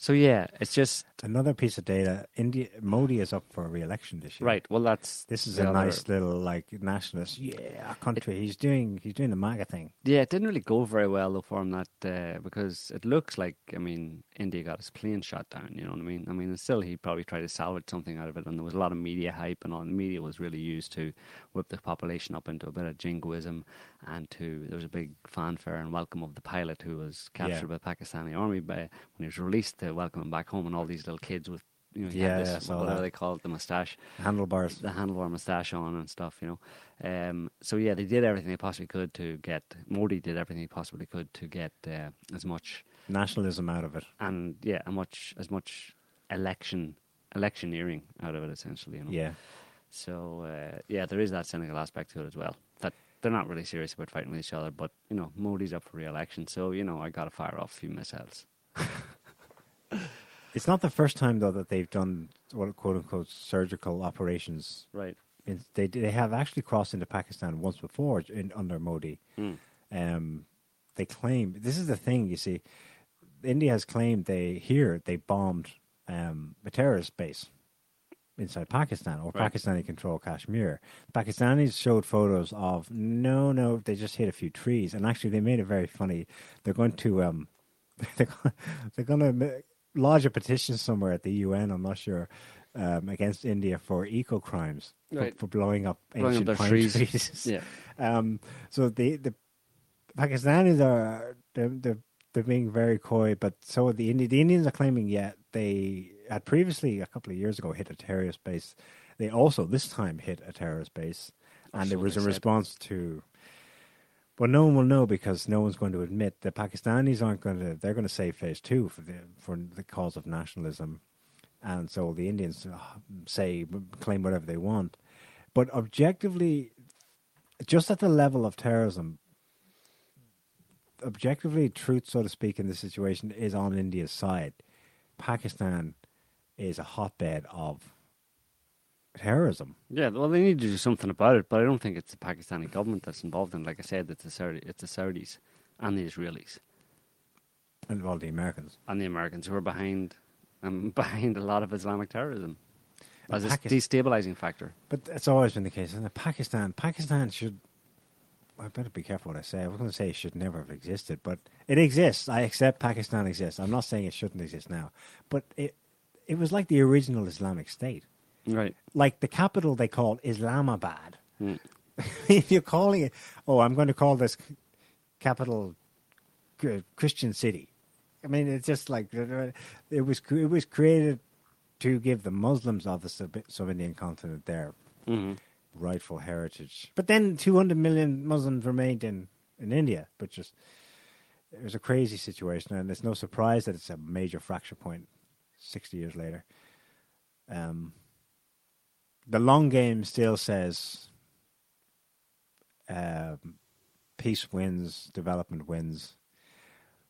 so yeah, it's just Another piece of data: India Modi is up for re-election this year. right. Well, that's This is a other- nice little like nationalist. Yeah, country. he's doing he's doing the MAGA thing. Yeah, it didn't really go very well though for him that uh, because it looks like I mean India got his plane shot down. You know what I mean? I mean, still he probably tried to salvage something out of it, and there was a lot of media hype, and all the media was really used to whip the population up into a bit of jingoism, and to there was a big fanfare and welcome of the pilot who was captured by the Pakistani army by when he was released to welcome him back home, and all these little kids with you know Yeah, had yeah, this whatever they call it the mustache Handlebars. the handlebar moustache on and stuff, you know. Um, so yeah, they did everything they possibly could to get Modi did everything he possibly could to get uh, as much Nationalism out of it. and yeah, as much as much election electioneering out of it essentially, you know. Yeah. So uh, yeah, there is that cynical aspect to it as well. That they're not really serious about fighting with each other, but you know, Modi's up for re-election, so you know, I got to fire off a few missiles. It's not the first time though that they've done what quote unquote surgical operations. Right. It's, they they have actually crossed into Pakistan once before in under Modi. Mm. Um, they claim this is the thing you see. India has claimed they here they bombed um, a terrorist base inside Pakistan or Right. Pakistani controlled Kashmir. Pakistanis showed photos of no, no, they just hit a few trees, and actually they made it very funny. They're going to um, they're going, they're going to lodge a petition somewhere at the UN. I'm not sure. Um, against India for eco crimes Right. for, for blowing up Blowing up ancient their pine trees. trees. Yeah. Um, so the the Pakistanis are they're, they're they're being very coy, but so are the Indians. The Indians are claiming yet they had previously a couple of years ago hit a terrorist base. They also this time hit a terrorist base, and it was a said. response to. Well, no one will know because no one's going to admit the Pakistanis aren't going to. They're going to say phase two for the for the cause of nationalism, and so the Indians uh, say claim whatever they want, but objectively, just at the level of terrorism, objectively, truth, so to speak, in this situation is on India's side. Pakistan is a hotbed of terrorism. Yeah, well, they need to do something about it, but I don't think it's the Pakistani government that's involved in. it. Like I said, it's the Saudi, it's the Saudis and the Israelis And all the Americans. and the Americans who are behind, um, behind a lot of Islamic terrorism as a Pakis- destabilizing factor. But that's always been the case. And Pakistan, Pakistan should. I better be careful what I say. I was going to say it should never have existed, but it exists. I accept Pakistan exists. I'm not saying it shouldn't exist now, but it it was like the original Islamic State. Right. Like the capital they called Islamabad. Mm. if you're calling it, oh, I'm going to call this capital uh, Christian city. I mean, it's just like uh, it was. It was created to give the Muslims of the sub- sub-Indian continent their hmm rightful heritage. But then 200 million Muslims remained in, in India, but just it was a crazy situation, and it's no surprise that it's a major fracture point 60 years later. Um, the long game still says um, peace wins, development wins,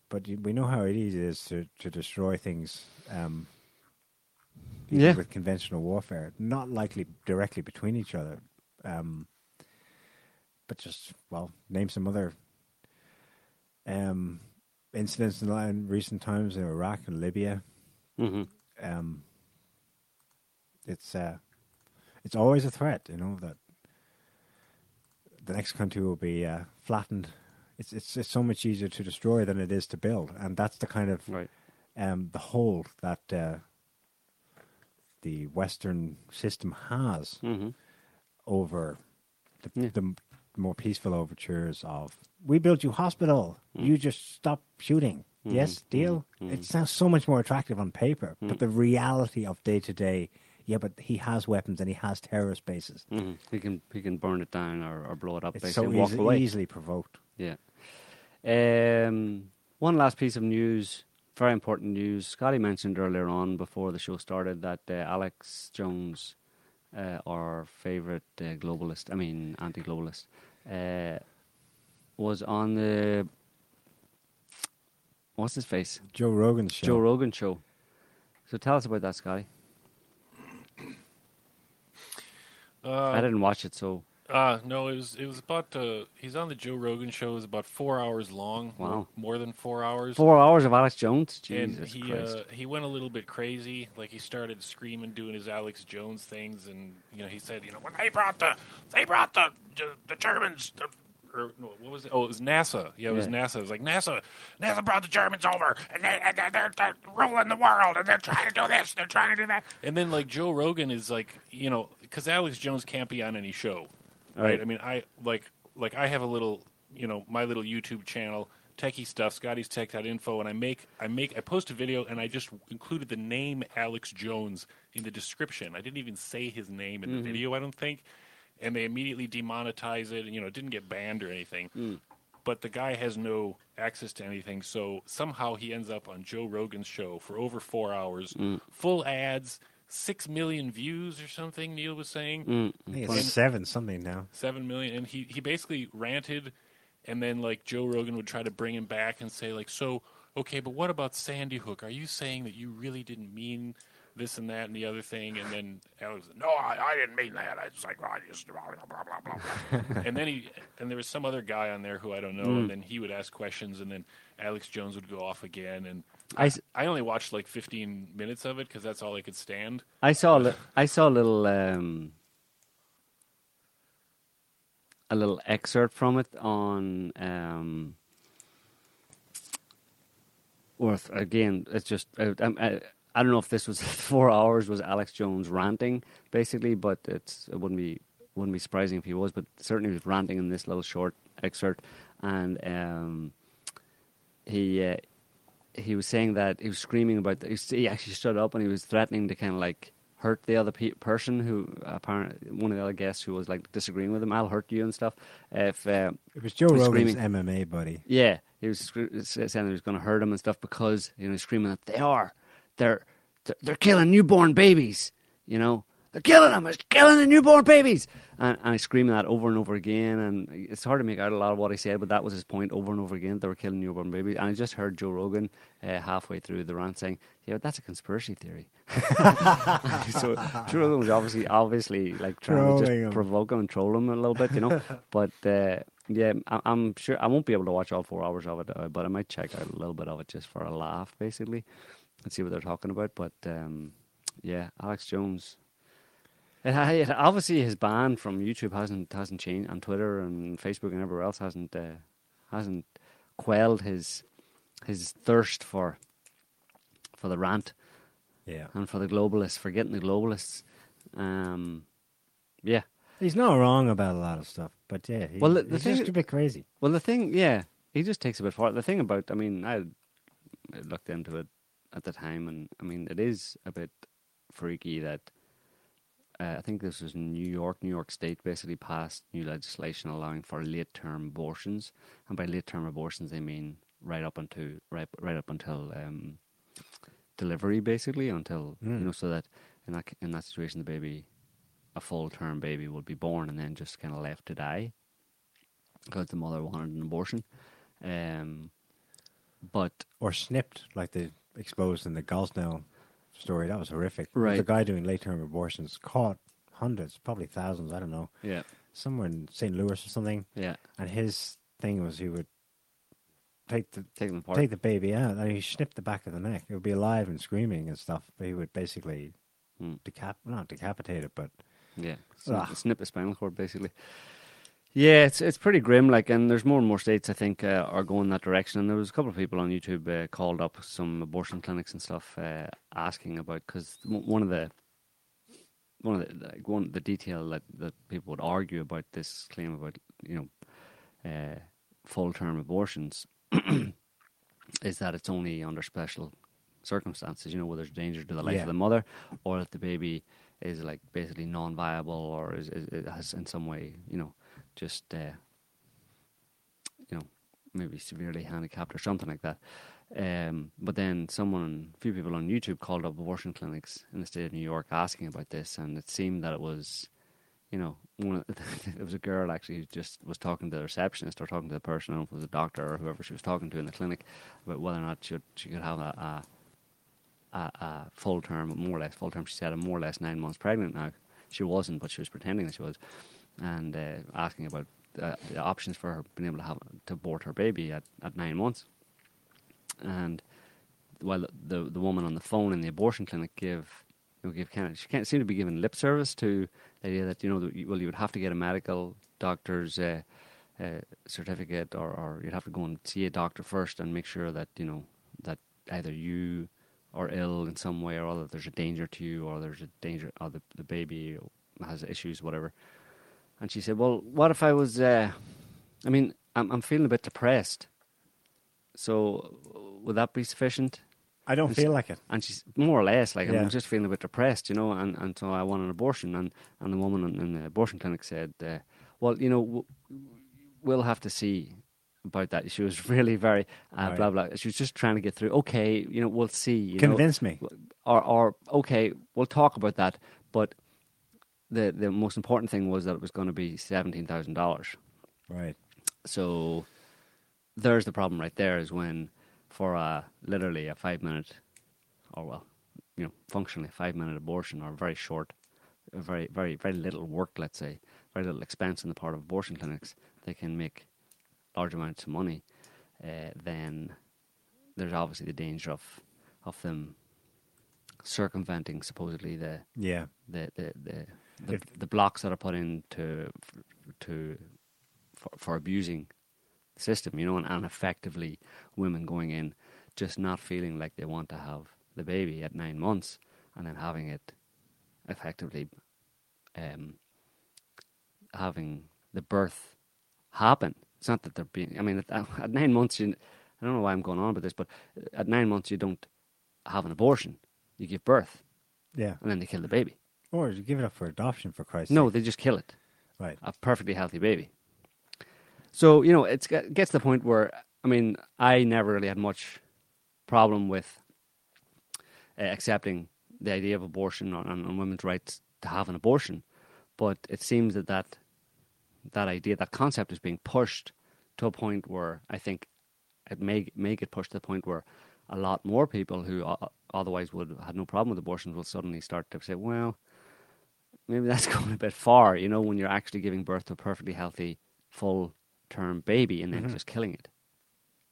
but we know how easy it is to, to destroy things. Um, Yeah. with conventional warfare, not likely directly between each other, um, but just well, name some other um, incidents in, in recent times in Iraq and Libya. Hmm Um, it's uh, it's always a threat, you know that the next country will be uh, flattened. It's it's it's so much easier to destroy than it is to build, and that's the kind of Right. um, the hold that uh, the Western system has hmm over the, Yeah. the more peaceful overtures of "We built you hospital, you just stop shooting." Yes, deal. It sounds so much more attractive on paper, but the reality of day to day, yeah, but he has weapons and he has terrorist bases. hmm He can he can burn it down or, or blow it up. It's basically, so and walk easy, away. easily provoked. Yeah. Um, One last piece of news, very important news. Scotty mentioned earlier on before the show started that uh, Alex Jones, uh, our favorite uh, globalist, I mean anti-globalist, uh, was on the what's his face Joe Rogan's show. Joe Rogan show. So tell us about that, Scotty. Uh, I didn't watch it, so Uh, no, it was it was about uh, he's on the Joe Rogan show. It was about four hours long. Wow. more, more than four hours. four hours of Alex Jones. Jesus and he Christ! uh, he went a little bit crazy. Like he started screaming, doing his Alex Jones things, and you know he said, you know, when they brought the they brought the the, the Germans. The, or no, what was it? Oh, it was NASA. Yeah, it was Yeah. NASA. It was like NASA. NASA brought the Germans over, and, they, and they're, they're, they're ruling the world, and they're trying to do this, they're trying to do that. And then like Joe Rogan is like, you know, because Alex Jones can't be on any show, right? Right. I mean, I like like I have a little, you know, my little YouTube channel, techie stuff, Scotty's Tech info, and I make I make I post a video, and I just included the name Alex Jones in the description. I didn't even say his name in the mm-hmm. video. I don't think, and they immediately demonetize it. and You know, it didn't get banned or anything. Hmm. But the guy has no access to anything, so somehow he ends up on Joe Rogan's show for over four hours, hmm. full ads, six million views or something. Neil was saying hmm. I think it's seven something now. seven million, and he he basically ranted, and then like Joe Rogan would try to bring him back and say like, so okay, but what about Sandy Hook? Are you saying that you really didn't mean this and that and the other thing? And then Alex, no, I, I didn't mean that. I just like well, I just blah blah blah blah blah. and then he and there was some other guy on there who I don't know, and then he would ask questions, and then Alex Jones would go off again, and. I, I only watched like 15 minutes of it because that's all I could stand. I saw I saw a little um, a little excerpt from it on um, worth again. It's just I, I'm- I, I don't know if this was four hours was Alex Jones ranting basically, but it's it wouldn't be wouldn't be surprising if he was, but certainly he was ranting in this little short excerpt, and um, he. Uh, he was saying that he was screaming about. The, he actually stood up and he was threatening to kind of like hurt the other pe- person who apparently one of the other guests who was like disagreeing with him. I'll hurt you and stuff. If uh, It was Joe was Rogan's screaming. MMA buddy. yeah, he was scre- saying he was going to hurt him and stuff because you know screaming that they are, they're they're, killing newborn babies. You know they're killing them. They're killing the newborn babies. And, and he's screaming that over and over again. And it's hard to make out a lot of what he said, but that was his point over and over again. They were killing newborn babies. And I just heard Joe Rogan uh, halfway through the rant saying, "Yeah, but that's a conspiracy theory." so Joe Rogan was obviously obviously like trying to just him. provoke him and troll him a little bit, you know. but uh, yeah, I, I'm sure I won't be able to watch all four hours of it, uh, but I might check out a little bit of it just for a laugh, basically, and see what they're talking about. But um, yeah, Alex Jones. It, it, obviously, his ban from YouTube hasn't hasn't changed, and Twitter and Facebook and everywhere else hasn't uh, hasn't quelled his his thirst for for the rant Yeah. and for the globalists, for getting the globalists. Um, yeah. He's not wrong about a lot of stuff, but yeah, he, Well, the- the he's thing just is- a bit crazy. Well, the thing, yeah, he just takes a bit far. The thing about, I mean, I looked into it at the time, and I mean, it is a bit freaky that uh, I think this was New York. New York State basically passed new legislation allowing for late-term abortions, and by late-term abortions, they mean right up until right right up until um, delivery, basically, until you know, so that in that in that situation, the baby, a full-term baby, would be born and then just kind of left to die because the mother wanted an abortion. Um, but Or snipped, like they exposed in the Gosnell story. That was horrific. Right. a guy doing late term abortions caught hundreds, probably thousands, I don't know, yeah, somewhere in St. Louis or something. yeah, And his thing was he would take the take them apart. take the baby out and he snipped the back of the neck. It would be alive and screaming and stuff, but he would basically Hmm. decap not decapitate it, but Yeah, snip, snip the spinal cord basically. Yeah, it's it's pretty grim. Like, and there's more and more states I think uh, are going that direction. And there was a couple of people on YouTube uh, called up some abortion clinics and stuff, uh, asking about because one of the one of the like one the detail that that people would argue about this claim about you know uh, full term abortions is that it's only under special circumstances, you know, where there's danger to the life Yeah. of the mother, or that the baby is like basically non-viable, or is, is, is has in some way, you know, just uh, you know maybe severely handicapped or something like that. Um, but then someone, a few people on YouTube called up abortion clinics in the state of New York asking about this, and it seemed that it was, you know, one of, it was a girl actually who just was talking to the receptionist or talking to the person, I don't know if it was a doctor or whoever she was talking to in the clinic, about whether or not she, she could have a, a, a full term, more or less full term. She said, I'm more or less nine months pregnant now. She wasn't, but she was pretending that she was, and uh, asking about uh, the options for her being able to have to abort her baby at, at nine months. And while the the woman on the phone in the abortion clinic gave you know, give kind of, she can't seem to be giving lip service to the idea that you know that well you would have to get a medical doctor's uh, uh, certificate or, or you'd have to go and see a doctor first and make sure that you know that either you are ill in some way or other there's a danger to you or there's a danger or the, the baby has issues whatever and she said well what if I was uh, I mean I'm, I'm feeling a bit depressed so would that be sufficient? I don't And feel she- like it. And she's more or less like Yeah. I'm just feeling a bit depressed, you know, and, and so I want an abortion. And, and the woman in, in the abortion clinic said, uh, "Well, you know, w- we'll have to see about that." She was really very uh, Right. blah blah. She was just trying to get through. Okay, you know, we'll see. You Convince know, me. or or okay, we'll talk about that. But the the most important thing was that it was going to be seventeen thousand dollars. Right. So there's the problem right there is when for a literally a five minute or well, you know, functionally a five minute abortion or very short very very very little work, let's say, very little expense on the part of abortion clinics, they can make large amounts of money, uh, then there's obviously the danger of of them circumventing supposedly the Yeah. the the the, the, If- the blocks that are put in to to for, for abusing the system, you know, and, and effectively women going in just not feeling like they want to have the baby at nine months and then having it effectively um, having the birth happen. It's not that they're being. I mean, at, at nine months, you, I don't know why I'm going on about this, but at nine months you don't have an abortion. You give birth, Yeah. and then they kill the baby. Or you give it up for adoption for Christ's No, sake. they just kill it. Right. A perfectly healthy baby. So you know, it's it gets to the point where I mean, I never really had much problem with uh, accepting the idea of abortion or, and, and women's rights to have an abortion, but it seems that that that idea, that concept, is being pushed to a point where I think it may may get pushed to the point where a lot more people who otherwise would have had no problem with abortions will suddenly start to say, well, maybe that's going a bit far, you know, when you're actually giving birth to a perfectly healthy, full term baby and then Mhm. just killing it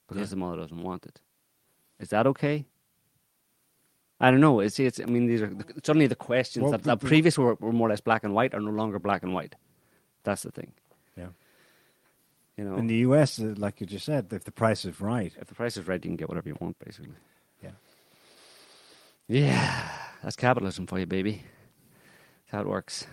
because Yeah. the mother doesn't want it. Is that okay? I don't know. It's, it's I mean, these are the, suddenly the questions Well, that, the- that the- previous were, were more or less black and white are no longer black and white. That's the thing. Yeah. You know, In the US, uh, like you just said, if the price is right, if the price is right, you can get whatever you want, basically. Yeah. Yeah, that's capitalism for you, baby. How it works.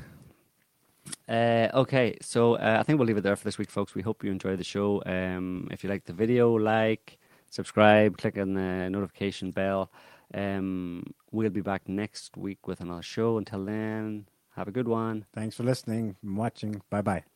Uh, okay, so uh, I think we'll leave it there for this week, folks. We hope you enjoyed the show. Um, if you like the video, like, subscribe, click on the notification bell. Um, we'll be back next week with another show. Until then, have a good one. thanks for listening and watching. Bye bye.